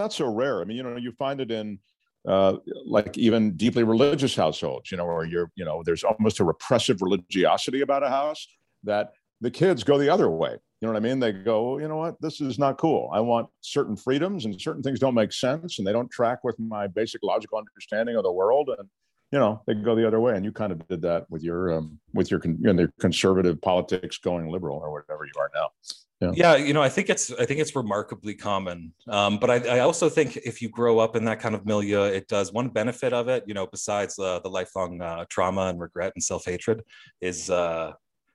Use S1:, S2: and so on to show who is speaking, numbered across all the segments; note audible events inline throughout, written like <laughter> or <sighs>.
S1: Not so rare. I mean, you know, you find it in uh, like even deeply religious households, you know, where you're, you know, there's almost a repressive religiosity about a house that the kids go the other way. You know what I mean? They go, you know what, this is not cool. I want certain freedoms, and certain things don't make sense, and they don't track with my basic logical understanding of the world. And you know, they go the other way. And you kind of did that with your um, with your, con- you know, conservative politics going liberal or whatever you are now.
S2: Yeah. yeah, you know, I think it's I think it's remarkably common. Um, but I, I, also think if you grow up in that kind of milieu, it does one benefit of it. You know, besides uh, the lifelong uh, trauma and regret and self hatred, is uh,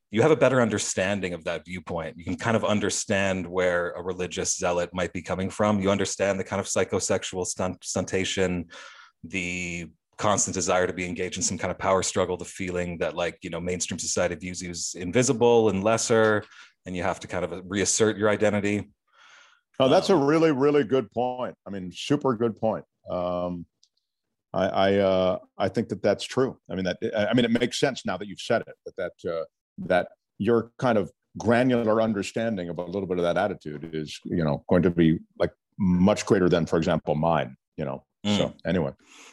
S2: you have a better understanding of that viewpoint. You can kind of understand where a religious zealot might be coming from. You understand the kind of psychosexual stunt, stuntation, the constant desire to be engaged in some kind of power struggle, the feeling that like you know mainstream society views you as invisible and lesser and you have to kind of reassert your identity.
S1: Oh, that's um, a really, really good point. I mean, super good point. Um, I, I, uh, I think that that's true. I mean, that, I mean, it makes sense now that you've said it, that, that, uh, that your kind of granular understanding of a little bit of that attitude is, you know, going to be like much greater than, for example, mine, you know, Mm. So anyway,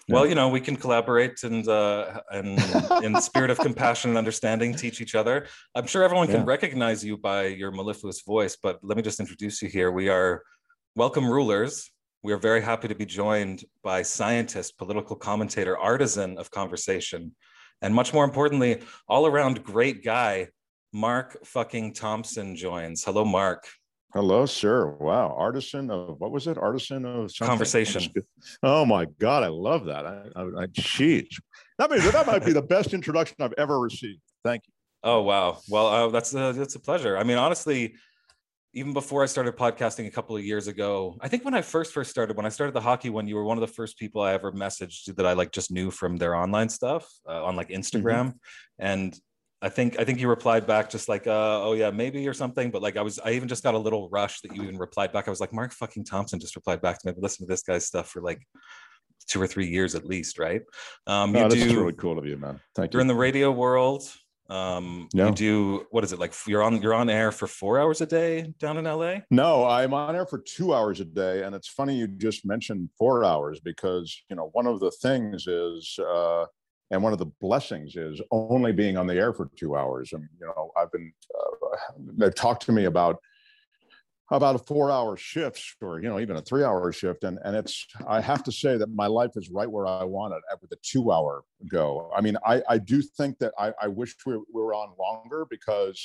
S2: well, you know, we can collaborate and uh, and <laughs> in the spirit of compassion and understanding, teach each other. I'm sure everyone can yeah. recognize you by your mellifluous voice, but let me just introduce you here. We are welcome rulers. We are very happy to be joined by scientist, political commentator, artisan of conversation, and much more importantly, all around great guy, Mark fucking Thompson joins. Hello, Mark.
S1: Hello, sir. Wow, artisan of what was it? Artisan of
S2: something? conversation.
S1: Oh my god, I love that. I, I, I geez, that means that might be the best introduction I've ever received. Thank you.
S2: Oh wow. Well, uh, that's a, that's a pleasure. I mean, honestly, even before I started podcasting a couple of years ago, I think when I first first started, when I started the hockey one, you were one of the first people I ever messaged that I like just knew from their online stuff uh, on like Instagram, mm-hmm. and I think I think you replied back just like, uh, oh yeah, maybe or something. But like I was, I even just got a little rush that you even replied back. I was like, Mark fucking Thompson just replied back to me. But listen to this guy's stuff for like two or three years at least, right?
S1: Um, you oh, do, really cool of you, man. Thank
S2: you. You're in the radio world. Um, yeah. You do what is it like? You're on you're on air for four hours a day down in LA.
S1: No, I'm on air for two hours a day, and it's funny you just mentioned four hours because you know one of the things is. Uh, and one of the blessings is only being on the air for two hours. And you know, I've been uh, they've talked to me about about a four-hour shift or you know even a three-hour shift, and and it's I have to say that my life is right where I want it with a two-hour go. I mean, I I do think that I, I wish we, we were on longer because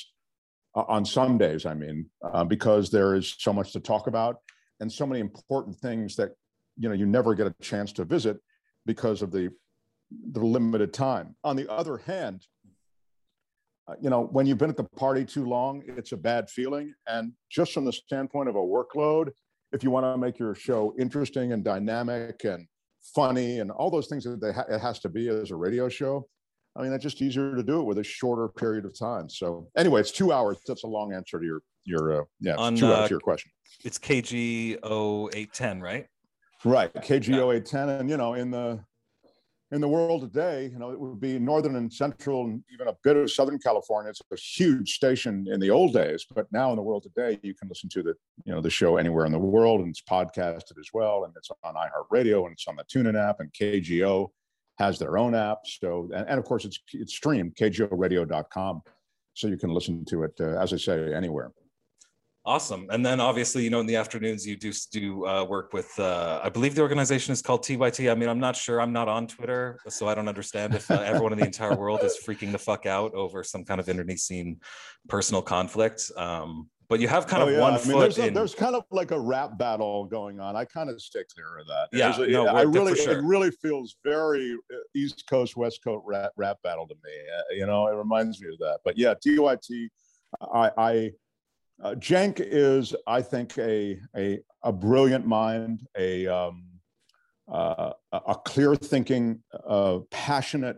S1: uh, on some days, I mean, uh, because there is so much to talk about and so many important things that you know you never get a chance to visit because of the the limited time. On the other hand, uh, you know, when you've been at the party too long, it's a bad feeling. And just from the standpoint of a workload, if you want to make your show interesting and dynamic and funny and all those things that ha- it has to be as a radio show, I mean, it's just easier to do it with a shorter period of time. So anyway, it's two hours. That's a long answer to your your uh, yeah On, two hours uh, to your question.
S2: It's KGO eight ten, right?
S1: Right, KGO eight ten, and you know, in the in the world today, you know, it would be northern and central and even a bit of southern California. It's a huge station in the old days, but now in the world today, you can listen to the, you know, the show anywhere in the world, and it's podcasted as well, and it's on iHeartRadio and it's on the TuneIn app, and KGO has their own app. So, and, and of course, it's it's streamed kgoradio.com, so you can listen to it, uh, as I say, anywhere.
S2: Awesome. And then obviously, you know, in the afternoons, you do do uh, work with, uh, I believe the organization is called TYT. I mean, I'm not sure. I'm not on Twitter, so I don't understand if uh, everyone in the entire world is freaking the fuck out over some kind of internecine personal conflict. Um, but you have kind oh, of yeah. one I mean, foot
S1: there's,
S2: a,
S1: in... there's kind of like a rap battle going on. I kind of stick clear of that.
S2: Yeah,
S1: a,
S2: no,
S1: I really, sure. it really feels very uh, East Coast, West Coast rap, rap battle to me. Uh, you know, it reminds me of that. But yeah, TYT, I, I uh, Cenk is, I think, a, a, a brilliant mind, a, um, uh, a clear thinking, uh, passionate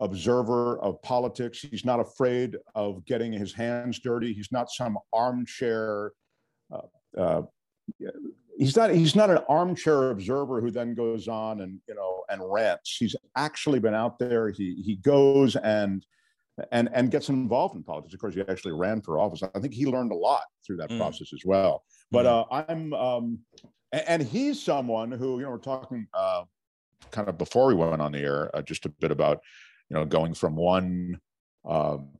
S1: observer of politics. He's not afraid of getting his hands dirty. He's not some armchair. Uh, uh, he's not. He's not an armchair observer who then goes on and you know and rants. He's actually been out there. He he goes and and and gets involved in politics. Of course, he actually ran for office. I think he learned a lot through that mm. process as well. But mm. uh, I'm um, and, he's someone who you know we're talking uh, kind of before we went on the air uh, just a bit about you know going from one um,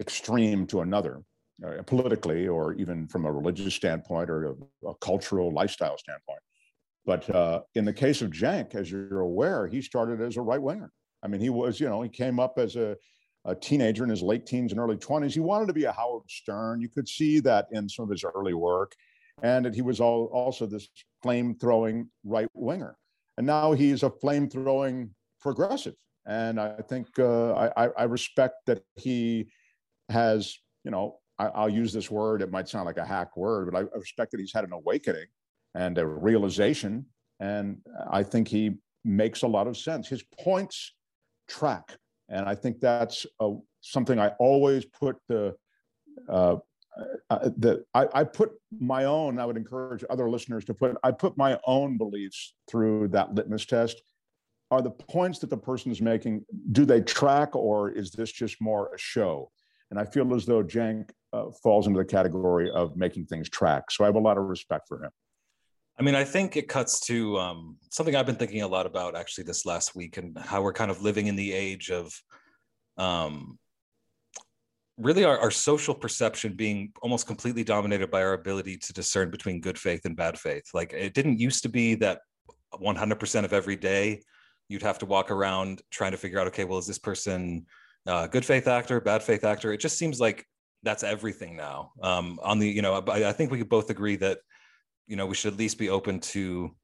S1: extreme to another uh, politically or even from a religious standpoint or a, a cultural lifestyle standpoint. But uh, in the case of Cenk, as you're aware, he started as a right winger. I mean, he was, you know, he came up as a, a, teenager in his late teens and early 20s. He wanted to be a Howard Stern. You could see that in some of his early work. And that he was all, also this flame throwing right winger. And now he's a flame throwing progressive. And I think uh, I, I respect that he has, you know, I, will use this word, it might sound like a hack word, but I respect that he's had an awakening and a realization. And I think he makes a lot of sense. His points track. And I think that's something I always put the, uh, uh, the I, I, put my own, I would encourage other listeners to put, I put my own beliefs through that litmus test. Are the points that the person is making, do they track or is this just more a show? And I feel as though Cenk uh, falls into the category of making things track. So I have a lot of respect for him.
S2: I mean, I think it cuts to um, something I've been thinking a lot about actually this last week and how we're kind of living in the age of um, really our, our social perception being almost completely dominated by our ability to discern between good faith and bad faith. Like it didn't used to be that 100% of every day you'd have to walk around trying to figure out, okay, well, is this person uh, good faith actor, bad faith actor? It just seems like that's everything now. Um, on the, you know, I, I think we could both agree that you know we should at least be open to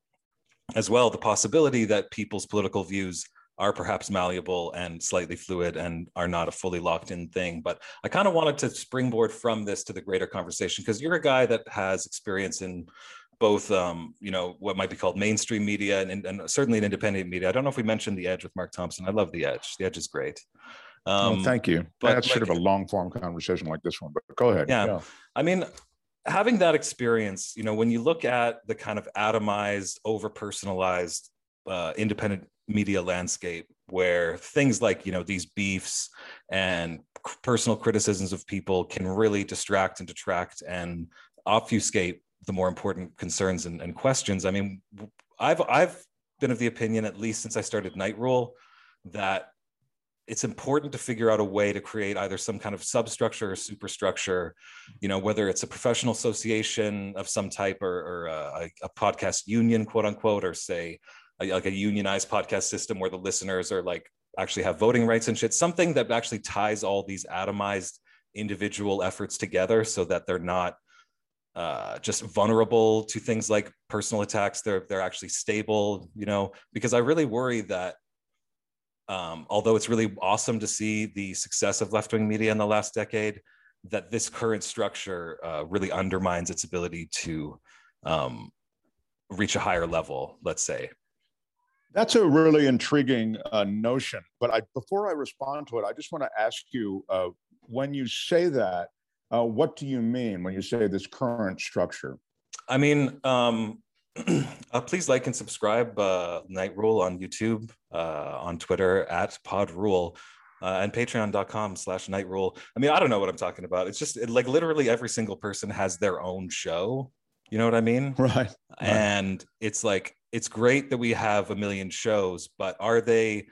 S2: as well the possibility that people's political views are perhaps malleable and slightly fluid and are not a fully locked in thing. But I kind of wanted to springboard from this to the greater conversation because you're a guy that has experience in both, um, you know, what might be called mainstream media and, and, certainly in independent media. I don't know if we mentioned The Edge with Mark Thompson. I love The Edge. The Edge is great.
S1: Um, well, thank you. But that's like, sort of a long form conversation like this one, but go ahead.
S2: Yeah. yeah. I mean, having that experience, you know, when you look at the kind of atomized, over personalized, uh, independent media landscape where things like, you know, these beefs and personal criticisms of people can really distract and detract and obfuscate the more important concerns and, and questions. I mean, I've I've been of the opinion, at least since I started Knight Rule, that it's important to figure out a way to create either some kind of substructure or superstructure you know whether it's a professional association of some type or, or a, a, podcast union quote unquote or say a, like a unionized podcast system where the listeners are like actually have voting rights and shit something that actually ties all these atomized individual efforts together so that they're not uh, just vulnerable to things like personal attacks. They're they're actually stable you know because i really worry that um, although it's really awesome to see the success of left wing media in the last decade, that this current structure uh, really undermines its ability to um, reach a higher level, let's say.
S1: That's a really intriguing uh, notion. But I, before I respond to it, I just want to ask you uh, when you say that, uh, what do you mean when you say this current structure?
S2: I mean, um, <clears throat> uh, please like and subscribe uh, Knight Rule on YouTube, uh, on Twitter at Pod Rule, uh, and Patreon.com slash Night Rule. I mean, I don't know what I'm talking about. It's just it, like literally every single person has their own show. You know what I mean? <laughs>
S1: Right. right.
S2: And it's like it's great that we have a million shows, but are they?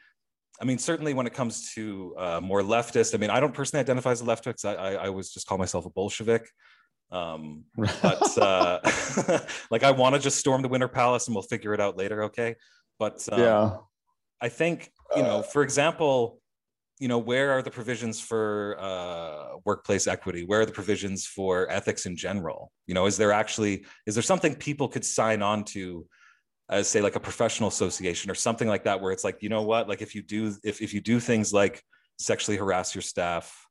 S2: I mean, certainly when it comes to uh, more leftist, I mean, I don't personally identify as a leftist. I, I, I always just call myself a Bolshevik. Um, <laughs> but uh, <laughs> like I want to just storm the Winter Palace and we'll figure it out later. Okay. But um, yeah, I think, you know, for example, you know, where are the provisions for uh, workplace equity? Where are the provisions for ethics in general? You know, is there actually, is there something people could sign on to as say like a professional association or something like that, where it's like, you know what, like if you do, if, if you do things like sexually harass your staff,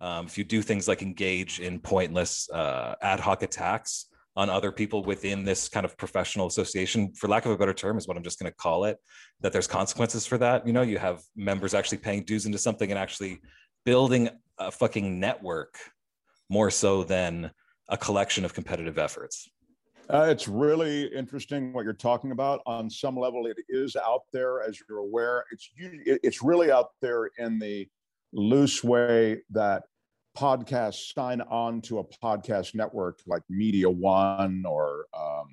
S2: um, if you do things like engage in pointless uh, ad hoc attacks on other people within this kind of professional association, for lack of a better term, is what I'm just going to call it, that there's consequences for that. You know, you have members actually paying dues into something and actually building a fucking network more so than a collection of competitive efforts.
S1: Uh, it's really interesting what you're talking about. On some level, it is out there, as you're aware. It's it's really out there in the loose way that podcasts sign on to a podcast network like Media One or um,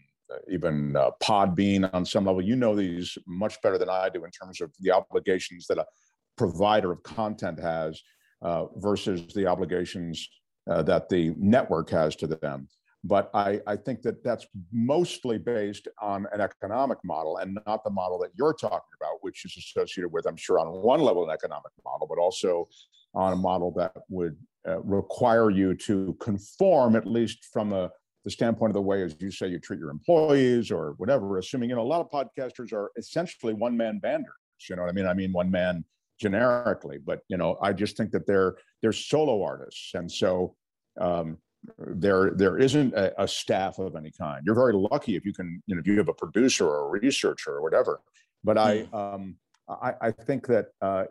S1: even uh, Podbean on some level. You know these much better than I do in terms of the obligations that a provider of content has uh, versus the obligations uh, that the network has to them. But I, I think that that's mostly based on an economic model and not the model that you're talking about, which is associated with, I'm sure, on one level, an economic model, but also on a model that would uh, require you to conform, at least from a, the standpoint of the way, as you say, you treat your employees or whatever, assuming, you know, a lot of podcasters are essentially one man banders. You know what I mean? I mean, one man generically, but, you know, I just think that they're, they're solo artists. And so, um, there there isn't a, a, staff of any kind. You're very lucky if you can, you know, if you have a producer or a researcher or whatever. But I, hmm. um, I, I think that uh,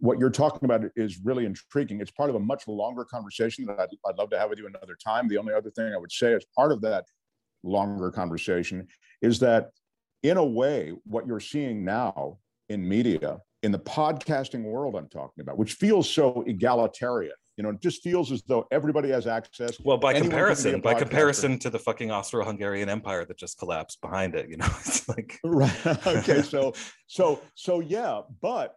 S1: what you're talking about is really intriguing. It's part of a much longer conversation that I'd, I'd love to have with you another time. The only other thing I would say as part of that longer conversation is that, in a way, what you're seeing now in media, in the podcasting world, I'm talking about, which feels so egalitarian you know, it just feels as though everybody has access.
S2: Well, by comparison, by comparison to the fucking Austro-Hungarian Empire that just collapsed behind it, you know, <laughs> it's like <laughs>
S1: right. okay, so so so yeah, but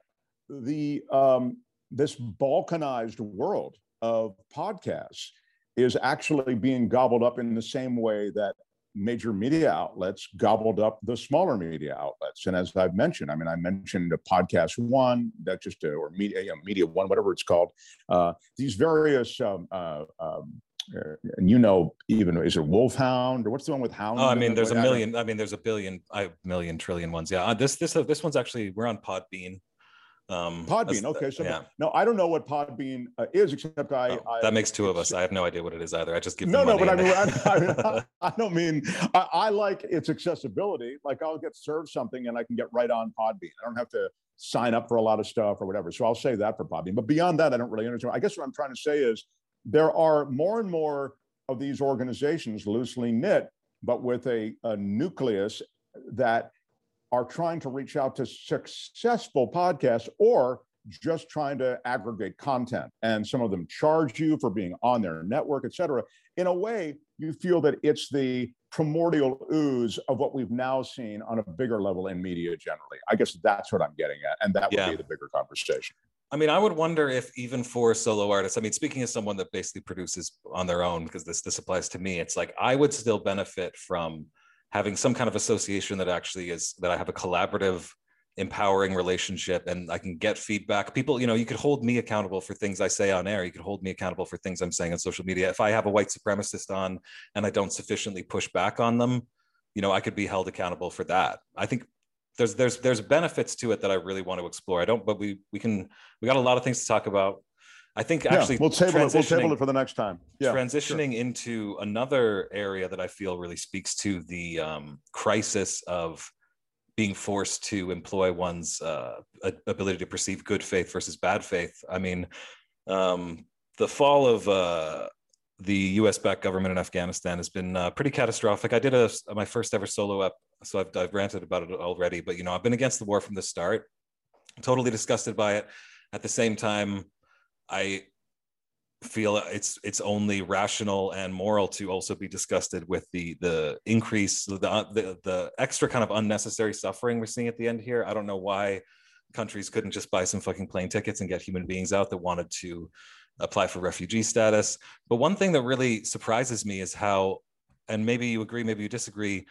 S1: the um, this balkanized world of podcasts is actually being gobbled up in the same way that major media outlets gobbled up the smaller media outlets. And as I've mentioned, I mean, I mentioned a podcast one that just uh, or media you know, media one, whatever it's called. Uh, these various. Um, uh, um, uh, and you know, even is it Wolfhound or what's the one with Hound?
S2: Oh, I mean, there's a million. I mean, there's a billion, a million trillion ones. Yeah, uh, this this this one's actually we're on Podbean.
S1: Um, Podbean. Okay, so yeah. no, I don't know what Podbean uh, is, except I, oh,
S2: I, That makes two of us. I have no idea what it is either. I just give
S1: no, no. But I mean, I, <laughs> I, I, don't mean I, I, like its accessibility. Like I'll get served something and I can get right on Podbean. I don't have to sign up for a lot of stuff or whatever. So I'll say that for Podbean. But beyond that, I don't really understand. I guess what I'm trying to say is there are more and more of these organizations loosely knit, but with a, a nucleus that are trying to reach out to successful podcasts or just trying to aggregate content. And some of them charge you for being on their network et cetera. In a way you feel that it's the primordial ooze of what we've now seen on a bigger level in media generally. I guess that's what i'm getting at and that would yeah. be the bigger conversation.
S2: I mean, I would wonder if even for solo artists, I mean, speaking as someone that basically produces on their own, because this this applies to me, it's like I would still benefit from having some kind of association that actually is that I have a collaborative empowering relationship and I can get feedback. People, you know, you could hold me accountable for things I say on air. You could hold me accountable for things I'm saying on social media. If I have a white supremacist on and I don't sufficiently push back on them, you know, I could be held accountable for that. I think there's there's there's benefits to it that I really want to explore. I don't, but we we can we got a lot of things to talk about. I think actually
S1: yeah, we'll table it. We'll table it for the next time.
S2: Yeah, transitioning sure. into another area that I feel really speaks to the um, crisis of being forced to employ one's uh, ability to perceive good faith versus bad faith. I mean, um, the fall of uh, the U.S.-backed government in Afghanistan has been uh, pretty catastrophic. I did a, my first ever solo up, so I've, I've ranted about it already. But you know, I've been against the war from the start. Totally disgusted by it. At the same time, I feel it's it's only rational and moral to also be disgusted with the the increase the, the the extra kind of unnecessary suffering we're seeing at the end here. I don't know why countries couldn't just buy some fucking plane tickets and get human beings out that wanted to apply for refugee status. But one thing that really surprises me is how and maybe you agree maybe you disagree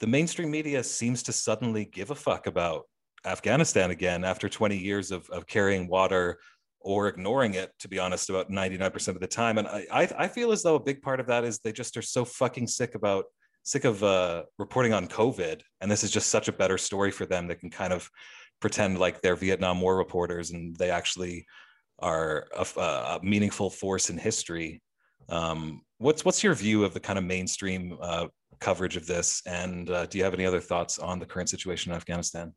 S2: the mainstream media seems to suddenly give a fuck about afghanistan again after 20 years of, of carrying water or ignoring it, to be honest, about 99% of the time. And I, I, I feel as though a big part of that is they just are so fucking sick about sick of uh, reporting on COVID. And this is just such a better story for them. They can kind of pretend like they're Vietnam War reporters and they actually are a, a meaningful force in history. Um, what's what's your view of the kind of mainstream uh, coverage of this? And uh, do you have any other thoughts on the current situation in Afghanistan?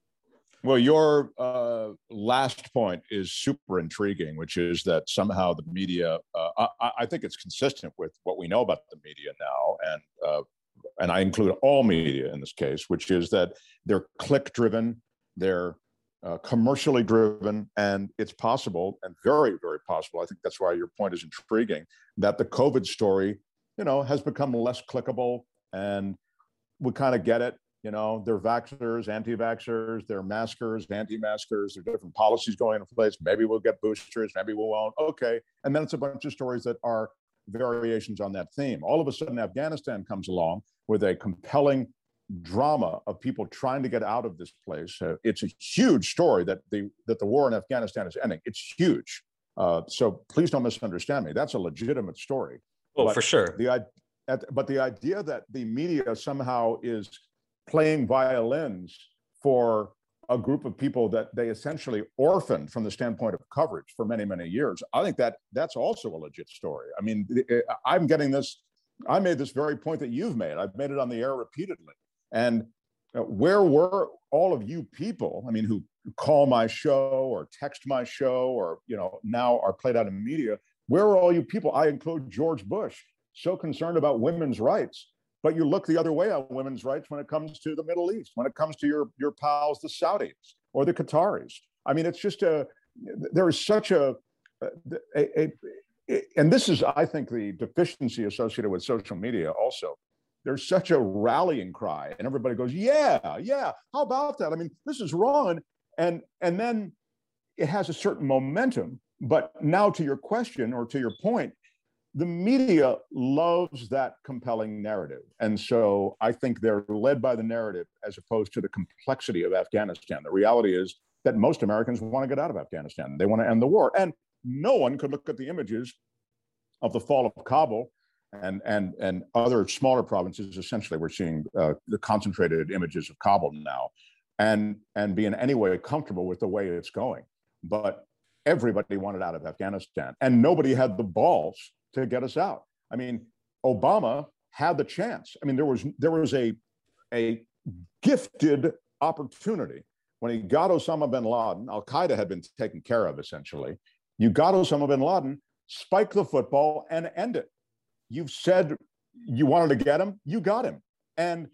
S1: Well, your uh, last point is super intriguing, which is that somehow the media, uh, I, I, think it's consistent with what we know about the media now, and uh, and I include all media in this case, which is that they're click driven, they're uh, commercially driven, and it's possible and very, very possible. I think that's why your point is intriguing that the COVID story, you know, has become less clickable, and we kind of get it. You know, they're vaxxers, anti-vaxxers, they're maskers, anti-maskers. There are different policies going into place. Maybe we'll get boosters, maybe we won't. Okay, and then it's a bunch of stories that are variations on that theme. All of a sudden, Afghanistan comes along with a compelling drama of people trying to get out of this place. Uh, it's a huge story that the that the war in Afghanistan is ending. It's huge. Uh, so please don't misunderstand me. That's a legitimate story.
S2: Oh, but for sure.
S1: The but the idea that the media somehow is playing violins for a group of people that they essentially orphaned from the standpoint of coverage for many many years i think that that's also a legit story i mean i'm getting this i made this very point that you've made i've made it on the air repeatedly and uh, where were all of you people? I mean, who call my show or text my show or you know now are played out in media? Where are all you people? I include George Bush, so concerned about women's rights, but you look the other way on women's rights when it comes to the Middle East, when it comes to your your pals, the Saudis or the Qataris. I mean, it's just a there is such a, a, a, a and this is, I think, the deficiency associated with social media also. There's such a rallying cry and everybody goes yeah yeah how about that? I mean this is wrong. And and then it has a certain momentum. But now to your question or to your point the media loves that compelling narrative and so i think they're led by the narrative as opposed to the complexity of afghanistan the reality is that most americans want to get out of afghanistan they want to end the war and no one could look at the images of the fall of kabul and and and other smaller provinces. Essentially, we're seeing uh, the concentrated images of Kabul now, and and be in any way comfortable with the way it's going. But everybody wanted out of Afghanistan, and nobody had the balls to get us out. I mean, Obama had the chance. I mean, there was there was a a gifted opportunity when he got Osama bin Laden. Al Qaeda had been taken care of essentially. You got Osama bin Laden, spike the football, and end it you've said you wanted to get him, you got him. And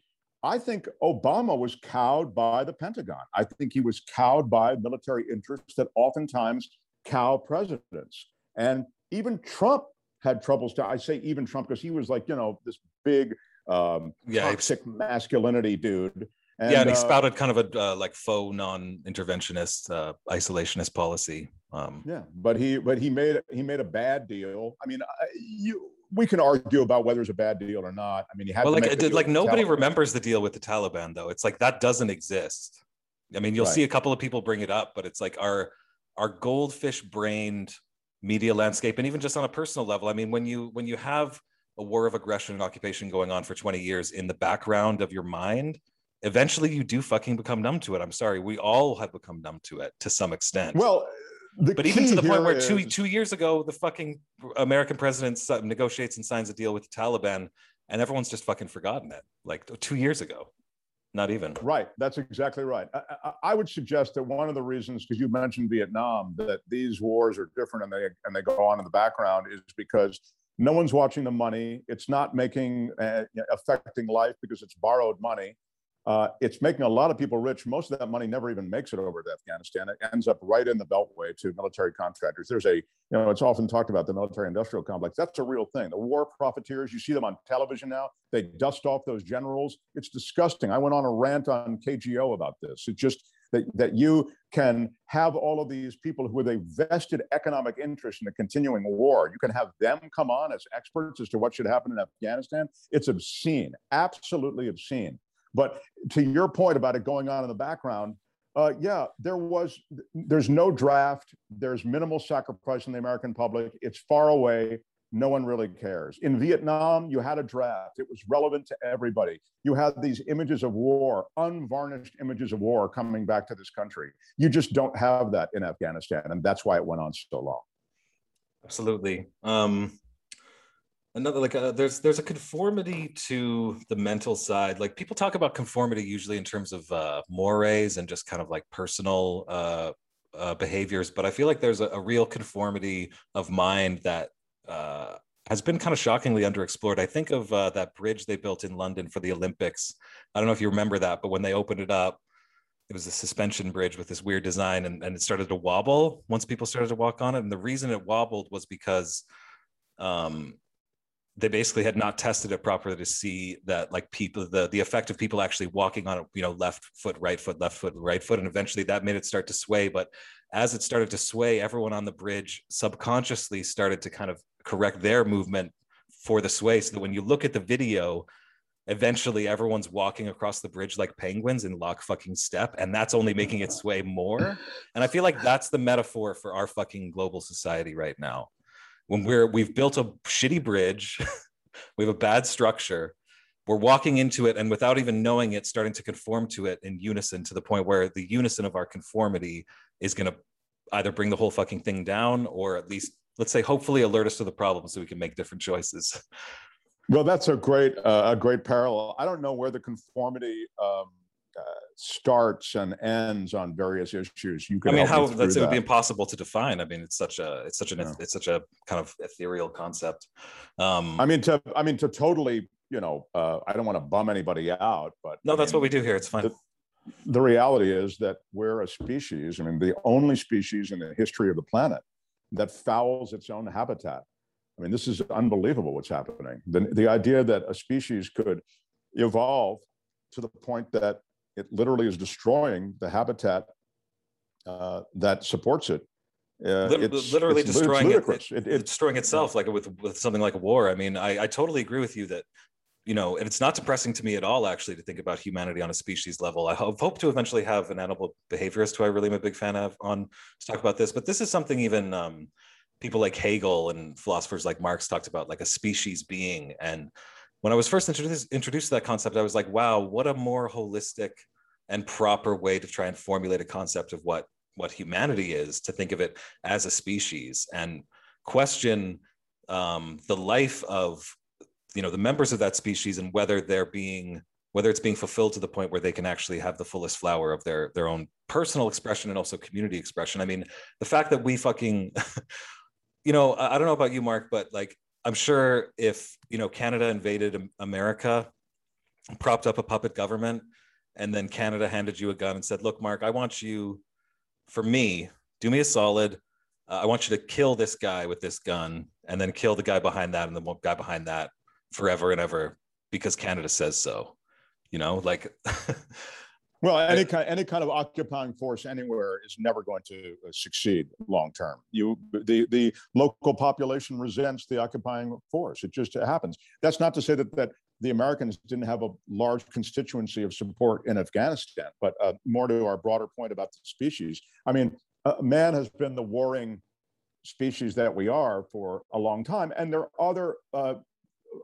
S1: I think Obama was cowed by the Pentagon. I think he was cowed by military interests that oftentimes cow presidents. And even Trump had troubles to, I say even Trump, because he was like, you know, this big um, yeah, toxic masculinity dude.
S2: And, yeah, and he uh, spouted kind of a uh, like faux non-interventionist, uh, isolationist policy.
S1: Um, yeah, but he but he made he made a bad deal. I mean, I, you we can argue about whether it's a bad deal or not. I mean, he had
S2: well, like like nobody remembers the deal with the Taliban though. It's like that doesn't exist. I mean, you'll right. see a couple of people bring it up, but it's like our our goldfish brained media landscape, and even just on a personal level. I mean, when you when you have a war of aggression and occupation going on for 20 years in the background of your mind, eventually you do fucking become numb to it. I'm sorry, we all have become numb to it to some extent.
S1: Well,
S2: but even to the point where is... two two years ago, the fucking American president negotiates and signs a deal with the Taliban, and everyone's just fucking forgotten it. Like two years ago, not even.
S1: Right. That's exactly right. I, I, would suggest that one of the reasons, because you mentioned Vietnam, that these wars are different and they and they go on in the background is because no one's watching the money. It's not making uh, affecting life because it's borrowed money. Uh, it's making a lot of people rich. Most of that money never even makes it over to Afghanistan. It ends up right in the beltway to military contractors. There's a, you know, it's often talked about the military industrial complex. That's a real thing. The war profiteers, you see them on television now. They dust off those generals. It's disgusting. I went on a rant on KGO about this. It's just that, that you can have all of these people who with a vested economic interest in a continuing war. You can have them come on as experts as to what should happen in Afghanistan. It's obscene, absolutely obscene. But to your point about it going on in the background, uh, yeah, there was, there's no draft. There's minimal sacrifice in the American public. It's far away. No one really cares. In Vietnam, you had a draft. It was relevant to everybody. You had these images of war, unvarnished images of war coming back to this country. You just don't have that in Afghanistan. And that's why it went on so long.
S2: Absolutely. Um, another like uh, there's there's a conformity to the mental side like people talk about conformity usually in terms of uh, mores and just kind of like personal uh, uh, behaviors but i feel like there's a, a real conformity of mind that uh, has been kind of shockingly underexplored. I think of uh, that bridge they built in london for the olympics. I don't know if you remember that but when they opened it up it was a suspension bridge with this weird design and, and it started to wobble once people started to walk on it and the reason it wobbled was because um, they basically had not tested it properly to see that like people the the effect of people actually walking on it you know left foot right foot left foot right foot and eventually that made it start to sway. But as it started to sway everyone on the bridge subconsciously started to kind of correct their movement for the sway. So that when you look at the video eventually everyone's walking across the bridge like penguins in lock fucking step and that's only making it sway more. And i feel like that's the metaphor for our fucking global society right now when we're we've built a shitty bridge <laughs> we have a bad structure we're walking into it and without even knowing it starting to conform to it in unison to the point where the unison of our conformity is going to either bring the whole fucking thing down or at least let's say hopefully alert us to the problem so we can make different choices. <laughs>
S1: Well that's a great uh, a great parallel. I don't know where the conformity um, starts and ends on various issues. You
S2: can. I mean, how that's that. it would be impossible to define. I mean, it's such a it's such an yeah. it's such a kind of ethereal concept.
S1: Um, I mean, to I mean to totally you know uh, I don't want to bum anybody out, but
S2: no,
S1: I
S2: that's
S1: mean,
S2: what we do here. It's fine.
S1: The, the reality is that we're a species. I mean, the only species in the history of the planet that fouls its own habitat. I mean, this is unbelievable what's happening. The, the idea that a species could evolve to the point that it literally is destroying the habitat uh, that supports it.
S2: Uh, it's, literally it's, destroying it's it, it, it, destroying itself, like with with something like a war. I mean, I, I totally agree with you that you know, and it's not depressing to me at all, actually, to think about humanity on a species level. I hope, hope to eventually have an animal behaviorist who I really am a big fan of on to talk about this. But this is something even um, people like Hegel and philosophers like Marx talked about, like a species being. And when I was first introduced, introduced to that concept, I was like, wow, what a more holistic and proper way to try and formulate a concept of what what humanity is to think of it as a species and question um, the life of you know the members of that species and whether they're being whether it's being fulfilled to the point where they can actually have the fullest flower of their their own personal expression and also community expression. I mean the fact that we fucking <laughs> you know i don't know about you mark but like i'm sure if you know canada invaded america propped up a puppet government and then Canada handed you a gun and said, "Look, Mark, I want you, for me, do me a solid. Uh, I want you to kill this guy with this gun, and then kill the guy behind that and the guy behind that forever and ever because Canada says so." You know, like. <laughs>
S1: well, any kind any kind of occupying force anywhere is never going to uh, succeed long term. You the the local population resents the occupying force. It just happens. That's not to say that that the Americans didn't have a large constituency of support in Afghanistan. But uh, more to our broader point about the species, I mean, uh, man has been the warring species that we are for a long time, and there are other uh,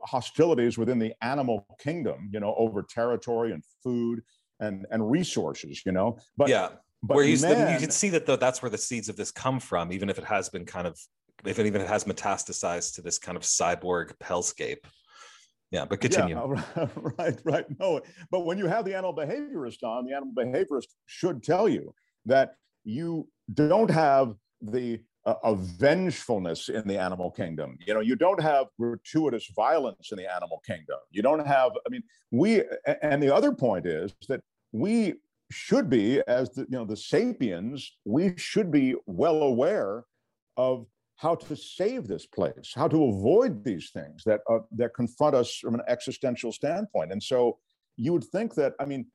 S1: hostilities within the animal kingdom, you know, over territory and food and and resources, you know.
S2: But yeah, but where you, man, you can see that though that's where the seeds of this come from, even if it has been kind of if it even has metastasized to this kind of cyborg hellscape yeah but continue.
S1: yeah, <laughs> right right. No but when you have the animal behaviorist on the animal behaviorist should tell you that you don't have the a vengefulness in the animal kingdom you know you don't have gratuitous violence in the animal kingdom you don't have i mean we and the other point is that we should be as the you know the sapiens we should be well aware of how to save this place, how to avoid these things that uh, that confront us from an existential standpoint. And so you would think that, I mean,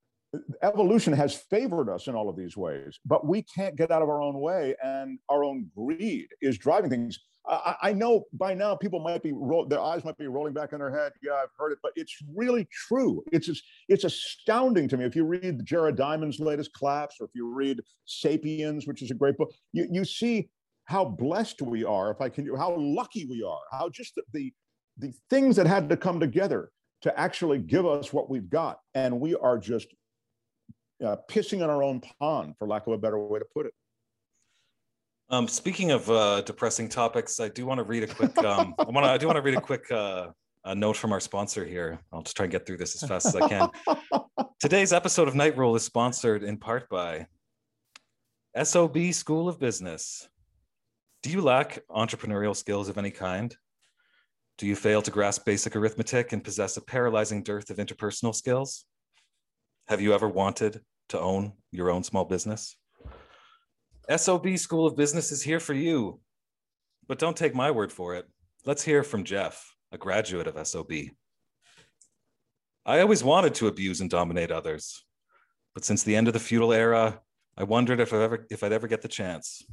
S1: evolution has favored us in all of these ways, but we can't get out of our own way, and our own greed is driving things. I, I know by now people might be their eyes might be rolling back in their head. Yeah, I've heard it, but it's really true. It's it's astounding to me. If you read Jared Diamond's latest Collapse, or if you read *Sapiens*, which is a great book, you you see how blessed we are, if I can, how lucky we are, how just the, the, the things that had to come together to actually give us what we've got. And we are just uh, pissing in our own pond, for lack of a better way to put it.
S2: Um, speaking of uh, depressing topics, I do want to read a quick. Um, <laughs> I want to. I do want to read a quick uh, a note from our sponsor here. I'll just try and get through this as fast as I can. <laughs> Today's episode of Night Roll is sponsored in part by SOB School of Business. Do you lack entrepreneurial skills of any kind? Do you fail to grasp basic arithmetic and possess a paralyzing dearth of interpersonal skills? Have you ever wanted to own your own small business? SOB School of Business is here for you. But don't take my word for it. Let's hear from Jeff, a graduate of SOB. I always wanted to abuse and dominate others, but since the end of the feudal era, I wondered if, I ever, if I'd ever get the chance.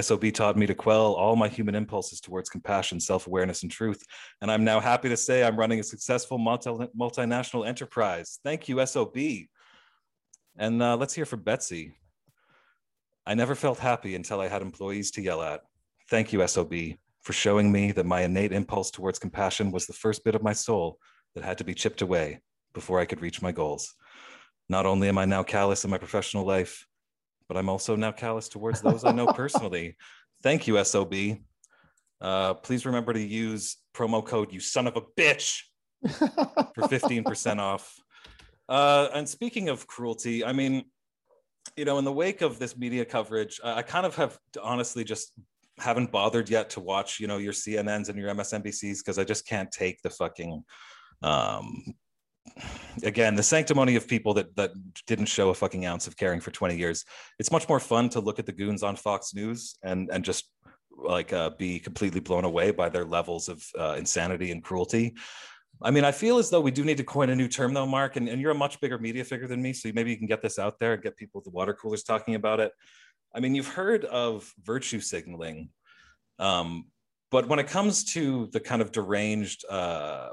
S2: SOB taught me to quell all my human impulses towards compassion, self awareness, and truth. And I'm now happy to say I'm running a successful multi- multinational enterprise. Thank you, SOB. And uh, let's hear from Betsy. I never felt happy until I had employees to yell at. Thank you, SOB, for showing me that my innate impulse towards compassion was the first bit of my soul that had to be chipped away before I could reach my goals. Not only am I now callous in my professional life, but I'm also now callous towards those I know <laughs> personally. Thank you, SOB. Uh, please remember to use promo code you son of a bitch <laughs> for 15% off. Uh, and speaking of cruelty, I mean, you know, in the wake of this media coverage, I kind of have honestly just haven't bothered yet to watch, you know, your CNNs and your MSNBCs because I just can't take the fucking um again the sanctimony of people that that didn't show a fucking ounce of caring for 20 years. It's much more fun to look at the goons on fox news and and just like uh, be completely blown away by their levels of uh, insanity and cruelty i mean i feel as though we do need to coin a new term though mark and, and you're a much bigger media figure than me so maybe you can get this out there and get people with the water coolers talking about it i mean you've heard of virtue signaling um, but when it comes to the kind of deranged uh,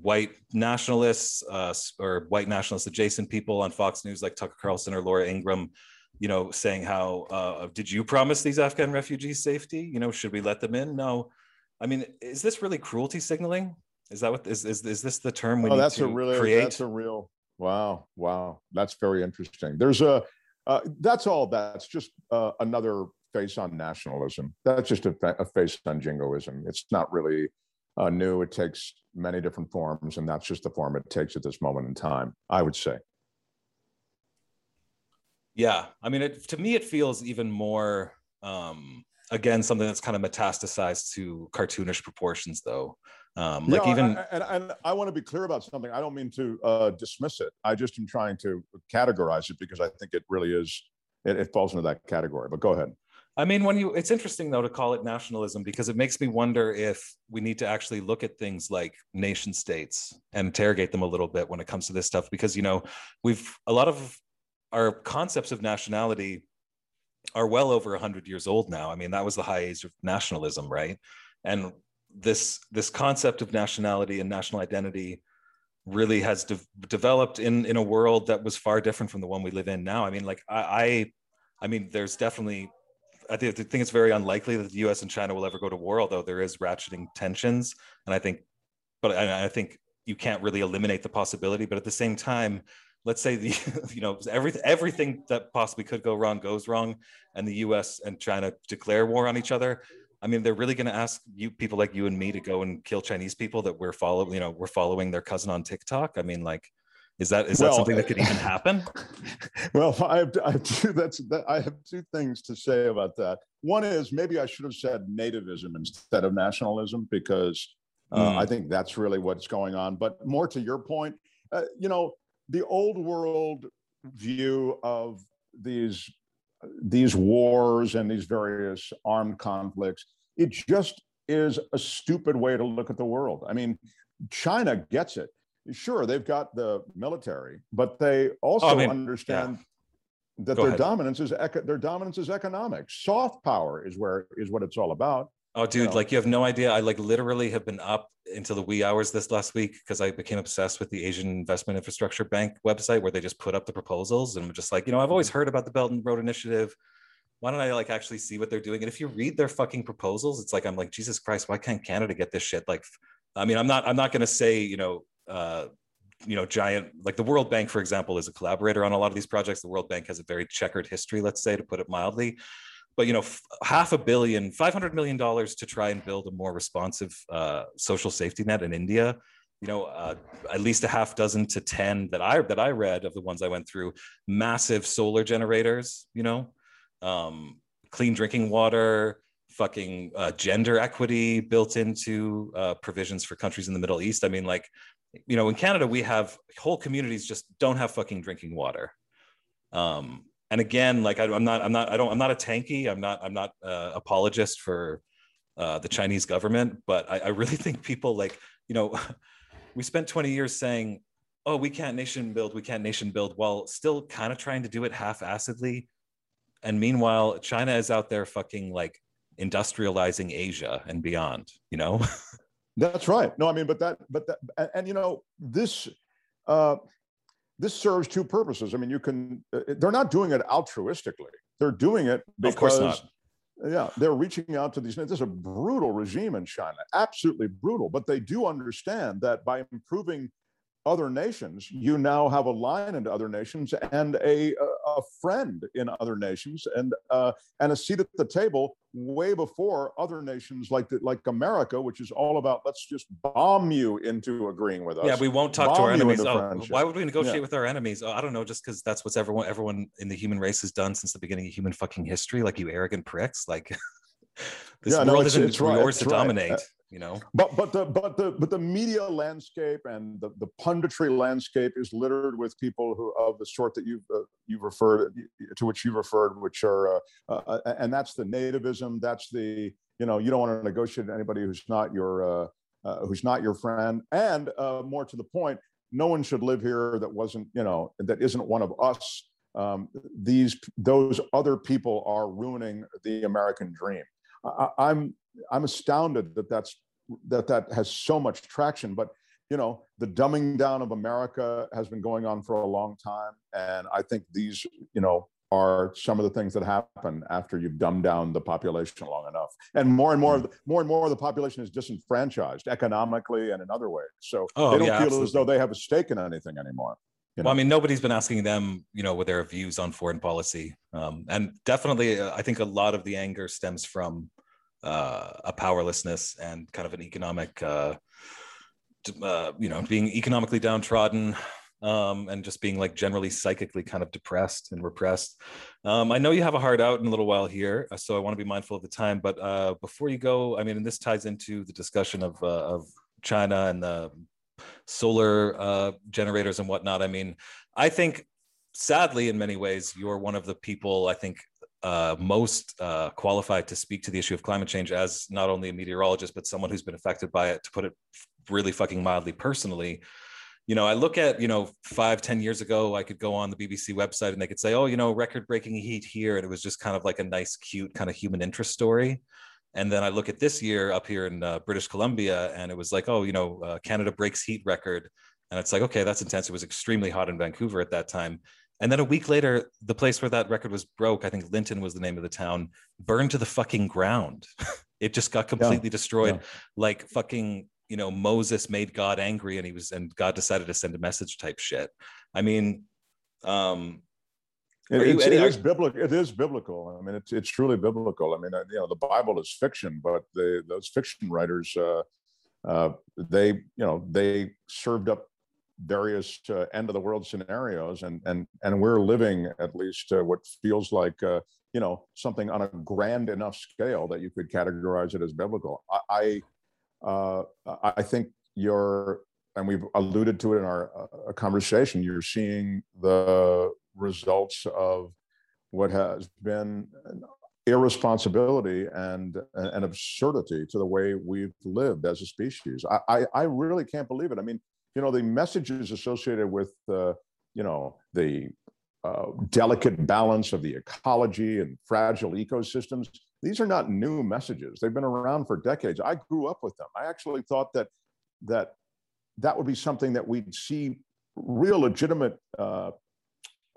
S2: white nationalists uh, or white nationalist adjacent people on Fox News like Tucker Carlson or Laura Ingraham, you know, saying how uh, did you promise these Afghan refugees safety? You know, should we let them in? No. I mean, is this really cruelty signaling? Is that what is is, is this the term we oh, need that's to a really create?
S1: That's a real wow, wow. That's very interesting. There's a uh, that's all. That's just uh, another face on nationalism. That's just a, a face on jingoism. It's not really uh, new. It takes many different forms, and that's just the form it takes at this moment in time, I would say.
S2: Yeah. I mean, it, to me, it feels even more, um, again, something that's kind of metastasized to cartoonish proportions, though. Um, like even
S1: I, and, and, I want to be clear about something. I don't mean to uh, dismiss it. I just am trying to categorize it because I think it really is. It, it falls into that category. But go ahead.
S2: I mean, when you, it's interesting though to call it nationalism because it makes me wonder if we need to actually look at things like nation states and interrogate them a little bit when it comes to this stuff. Because, you know, we've a lot of our concepts of nationality are well over 100 years old now. I mean, that was the high age of nationalism, right? And this this concept of nationality and national identity really has de- developed in in a world that was far different from the one we live in now. I mean, like I, I I mean, there's definitely I think, I think it's very unlikely that the U.S. and China will ever go to war, although there is ratcheting tensions, and I think, but I, I think you can't really eliminate the possibility. But at the same time, let's say the <laughs> you know everything everything that possibly could go wrong goes wrong, and the U.S. and China declare war on each other. I mean, they're really going to ask you people like you and me to go and kill Chinese people that we're following. You know, we're following their cousin on TikTok. I mean, like is that is well, that something that could even <laughs> happen?
S1: well, I have, I have two. That's that, I have two things to say about that. One is maybe I should have said nativism instead of nationalism because uh, mm. I think that's really what's going on. But more to your point, uh, you know, the old world view of these these wars and these various armed conflicts, it just is a stupid way to look at the world. I mean, China gets it sure they've got the military, but they also oh, I mean, understand yeah. that Go their ahead. dominance is their dominance is economic. Soft power is where is what it's all about.
S2: Oh, dude, you know? like you have no idea. I like literally have been up into the wee hours this last week because I became obsessed with the Asian Investment Infrastructure Bank website where they just put up the proposals and I'm just like, you know, I've always heard about the Belt and Road Initiative. Why don't I like actually see what they're doing? And if you read their fucking proposals, it's like I'm like, Jesus Christ, why can't Canada get this shit? Like, I mean, I'm not, I'm not gonna say, you know, uh, you know giant like the world bank for example is a collaborator on a lot of these projects the world bank has a very checkered history let's say to put it mildly but you know half a billion 500 million dollars to try and build a more responsive uh, social safety net in india you know uh, at least a half dozen to 10 that i that i read of the ones i went through massive solar generators you know um, clean drinking water fucking uh, gender equity built into uh, provisions for countries in the middle east i mean like you know, in Canada, we have whole communities just don't have fucking drinking water. Um, and again, like I, am not, I'm not, I don't, I'm not a tanky. I'm not, I'm not uh, apologist for uh, the Chinese government, but I, I really <laughs> think people like, you know, <laughs> we spent 20 years saying, oh, we can't nation build, we can't nation build, while still kind of trying to do it half-assedly. And meanwhile, China is out there fucking like industrializing Asia and beyond, you know? <laughs>
S1: That's right. No, I mean, but that, but that, and, and you know, this, uh, this serves two purposes. I mean, you can, uh, they're not doing it altruistically. They're doing it because,
S2: of course not.
S1: yeah, they're reaching out to these. This is a brutal regime in China, absolutely brutal. But they do understand that by improving other nations, you now have a line into other nations and a, a friend in other nations and uh, and a seat at the table way before other nations like the, like America, which is all about let's just bomb you into agreeing with us.
S2: Yeah, we won't talk bomb to our enemies. Oh, why would we negotiate yeah. with our enemies? Oh, I don't know, just because that's what everyone everyone in the human race has done since the beginning of human fucking history. Like you arrogant pricks, like. <laughs> this yeah, world no, it's, isn't it's yours right, to right. dominate. Uh, you know?
S1: But but the but the but the media landscape and the, the punditry landscape is littered with people who of the sort that you've uh, you've referred to which you referred which are uh, uh, and that's the nativism that's the you know you don't want to negotiate with anybody who's not your uh, uh, who's not your friend. And uh, more to the point no one should live here that wasn't you know that isn't one of us. Um, these those other people are ruining the american dream. I, I'm I'm astounded that that's that that has so much traction. But you know, the dumbing down of America has been going on for a long time, and I think these, you know, are some of the things that happen after you've dumbed down the population long enough. And more and more, of the, more and more of the population is disenfranchised economically and in other ways. So oh, they don't yeah, feel absolutely. as though they have a stake in anything anymore.
S2: You know? Well, I mean, nobody's been asking them, you know, what their views on foreign policy, um, and definitely, uh, I think a lot of the anger stems from uh, a powerlessness and kind of an economic, uh, uh, you know, being economically downtrodden um, and just being like generally psychically kind of depressed and repressed. Um, I know you have a hard out in a little while here, uh, so I want to be mindful of the time. But uh, before you go, I mean, and this ties into the discussion of uh, of China and the solar uh, generators and whatnot. I mean, I think sadly, in many ways, you're one of the people I think uh, most uh, qualified to speak to the issue of climate change as not only a meteorologist but someone who's been affected by it to put it really fucking mildly personally. You know i look at you know five ten years ago i could go on the bbc website and they could say oh you know record breaking heat here and it was just kind of like a nice cute kind of human interest story. And then i look at this year up here in uh, british columbia and it was like oh you know uh, canada breaks heat record. And it's like okay that's intense. It was extremely hot in vancouver at that time and then a week later, the place where that record was broke, I think Lytton was the name of the town, burned to the fucking ground. <laughs> it just got completely yeah. destroyed. Yeah. Like fucking, you know, Moses made God angry and he was, and God decided to send a message type shit. I mean, um,
S1: it, you, it is biblical. It is biblical. I mean, it's it's truly biblical. I mean, uh, you know, the Bible is fiction, but the those fiction writers, uh, uh, they you know, they served up various uh, end of the world scenarios and and and we're living at least uh, what feels like uh, you know something on a grand enough scale that you could categorize it as biblical i i, uh, I think you're and we've alluded to it in our uh, conversation you're seeing the results of what has been irresponsibility and an absurdity to the way we've lived as a species. I, I, I really can't believe it. I mean, you know, the messages associated with, uh, you know, the uh, delicate balance of the ecology and fragile ecosystems, these are not new messages. They've been around for decades. I grew up with them. I actually thought that that that would be something that we'd see real legitimate uh,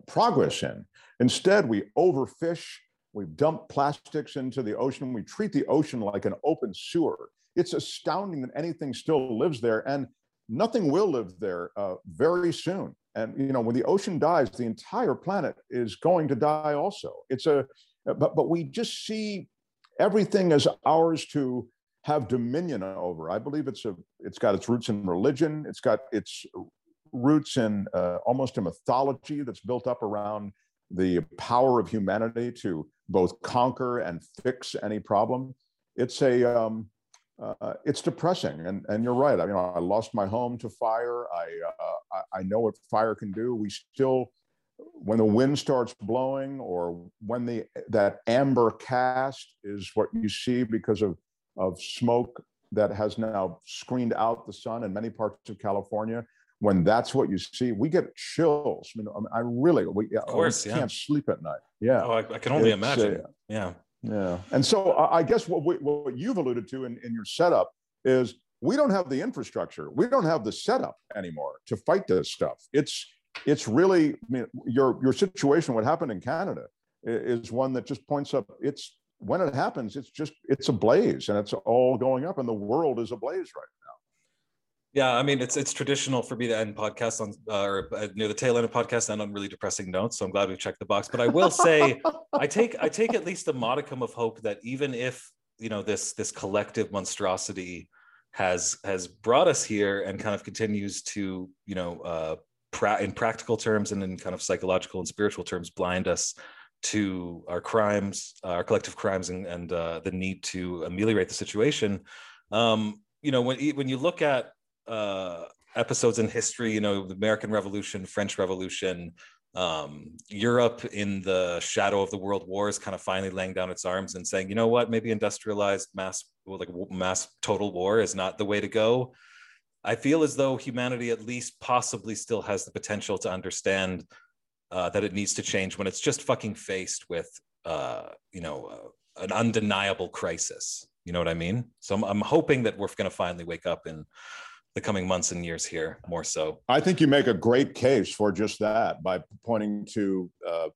S1: progress in. Instead, we overfish, we dump plastics into the ocean, we treat the ocean like an open sewer. It's astounding that anything still lives there. And nothing will live there uh, very soon. And you know, when the ocean dies, the entire planet is going to die also. It's a, but but we just see everything as ours to have dominion over. I believe it's a, it's got its roots in religion. It's got its roots in uh, almost a mythology that's built up around the power of humanity to both conquer and fix any problem. It's a um, uh, it's depressing. And, and you're right. I mean, I lost my home to fire. I, uh, I know what fire can do. We still, when the wind starts blowing or when the that amber cast is what you see because of of smoke that has now screened out the sun in many parts of California. When that's what you see, we get chills. I mean, I really, we,
S2: of course,
S1: we
S2: yeah.
S1: can't sleep at night. Yeah.
S2: Oh, I, I can only it's, imagine. Uh, yeah.
S1: Yeah. And so I guess what, we, what you've alluded to in, in your setup is we don't have the infrastructure. We don't have the setup anymore to fight this stuff. It's, it's really, I mean, your, your situation, what happened in Canada is one that just points up, it's when it happens, it's just it's a blaze and it's all going up, and the world is ablaze right now.
S2: Yeah, I mean, it's it's traditional for me to end podcasts on uh, or uh, near the tail end of podcast and on really depressing notes. So I'm glad we've checked the box. But I will say, I take I take at least a modicum of hope that even if you know this this collective monstrosity has has brought us here and kind of continues to you know uh, pra- in practical terms and in kind of psychological and spiritual terms blind us to our crimes, uh, our collective crimes, and, and uh, the need to ameliorate the situation. Um, you know, when when you look at uh, episodes in history, you know, the American Revolution, French Revolution, um, Europe in the shadow of the World Wars, kind of finally laying down its arms and saying, you know what, maybe industrialized mass, like mass total war, is not the way to go. I feel as though humanity at least possibly still has the potential to understand uh, that it needs to change when it's just fucking faced with, uh, you know, uh, an undeniable crisis. You know what I mean? So I'm, I'm hoping that we're going to finally wake up in the coming months and years here more so.
S1: I think you make a great case for just that by pointing to uh,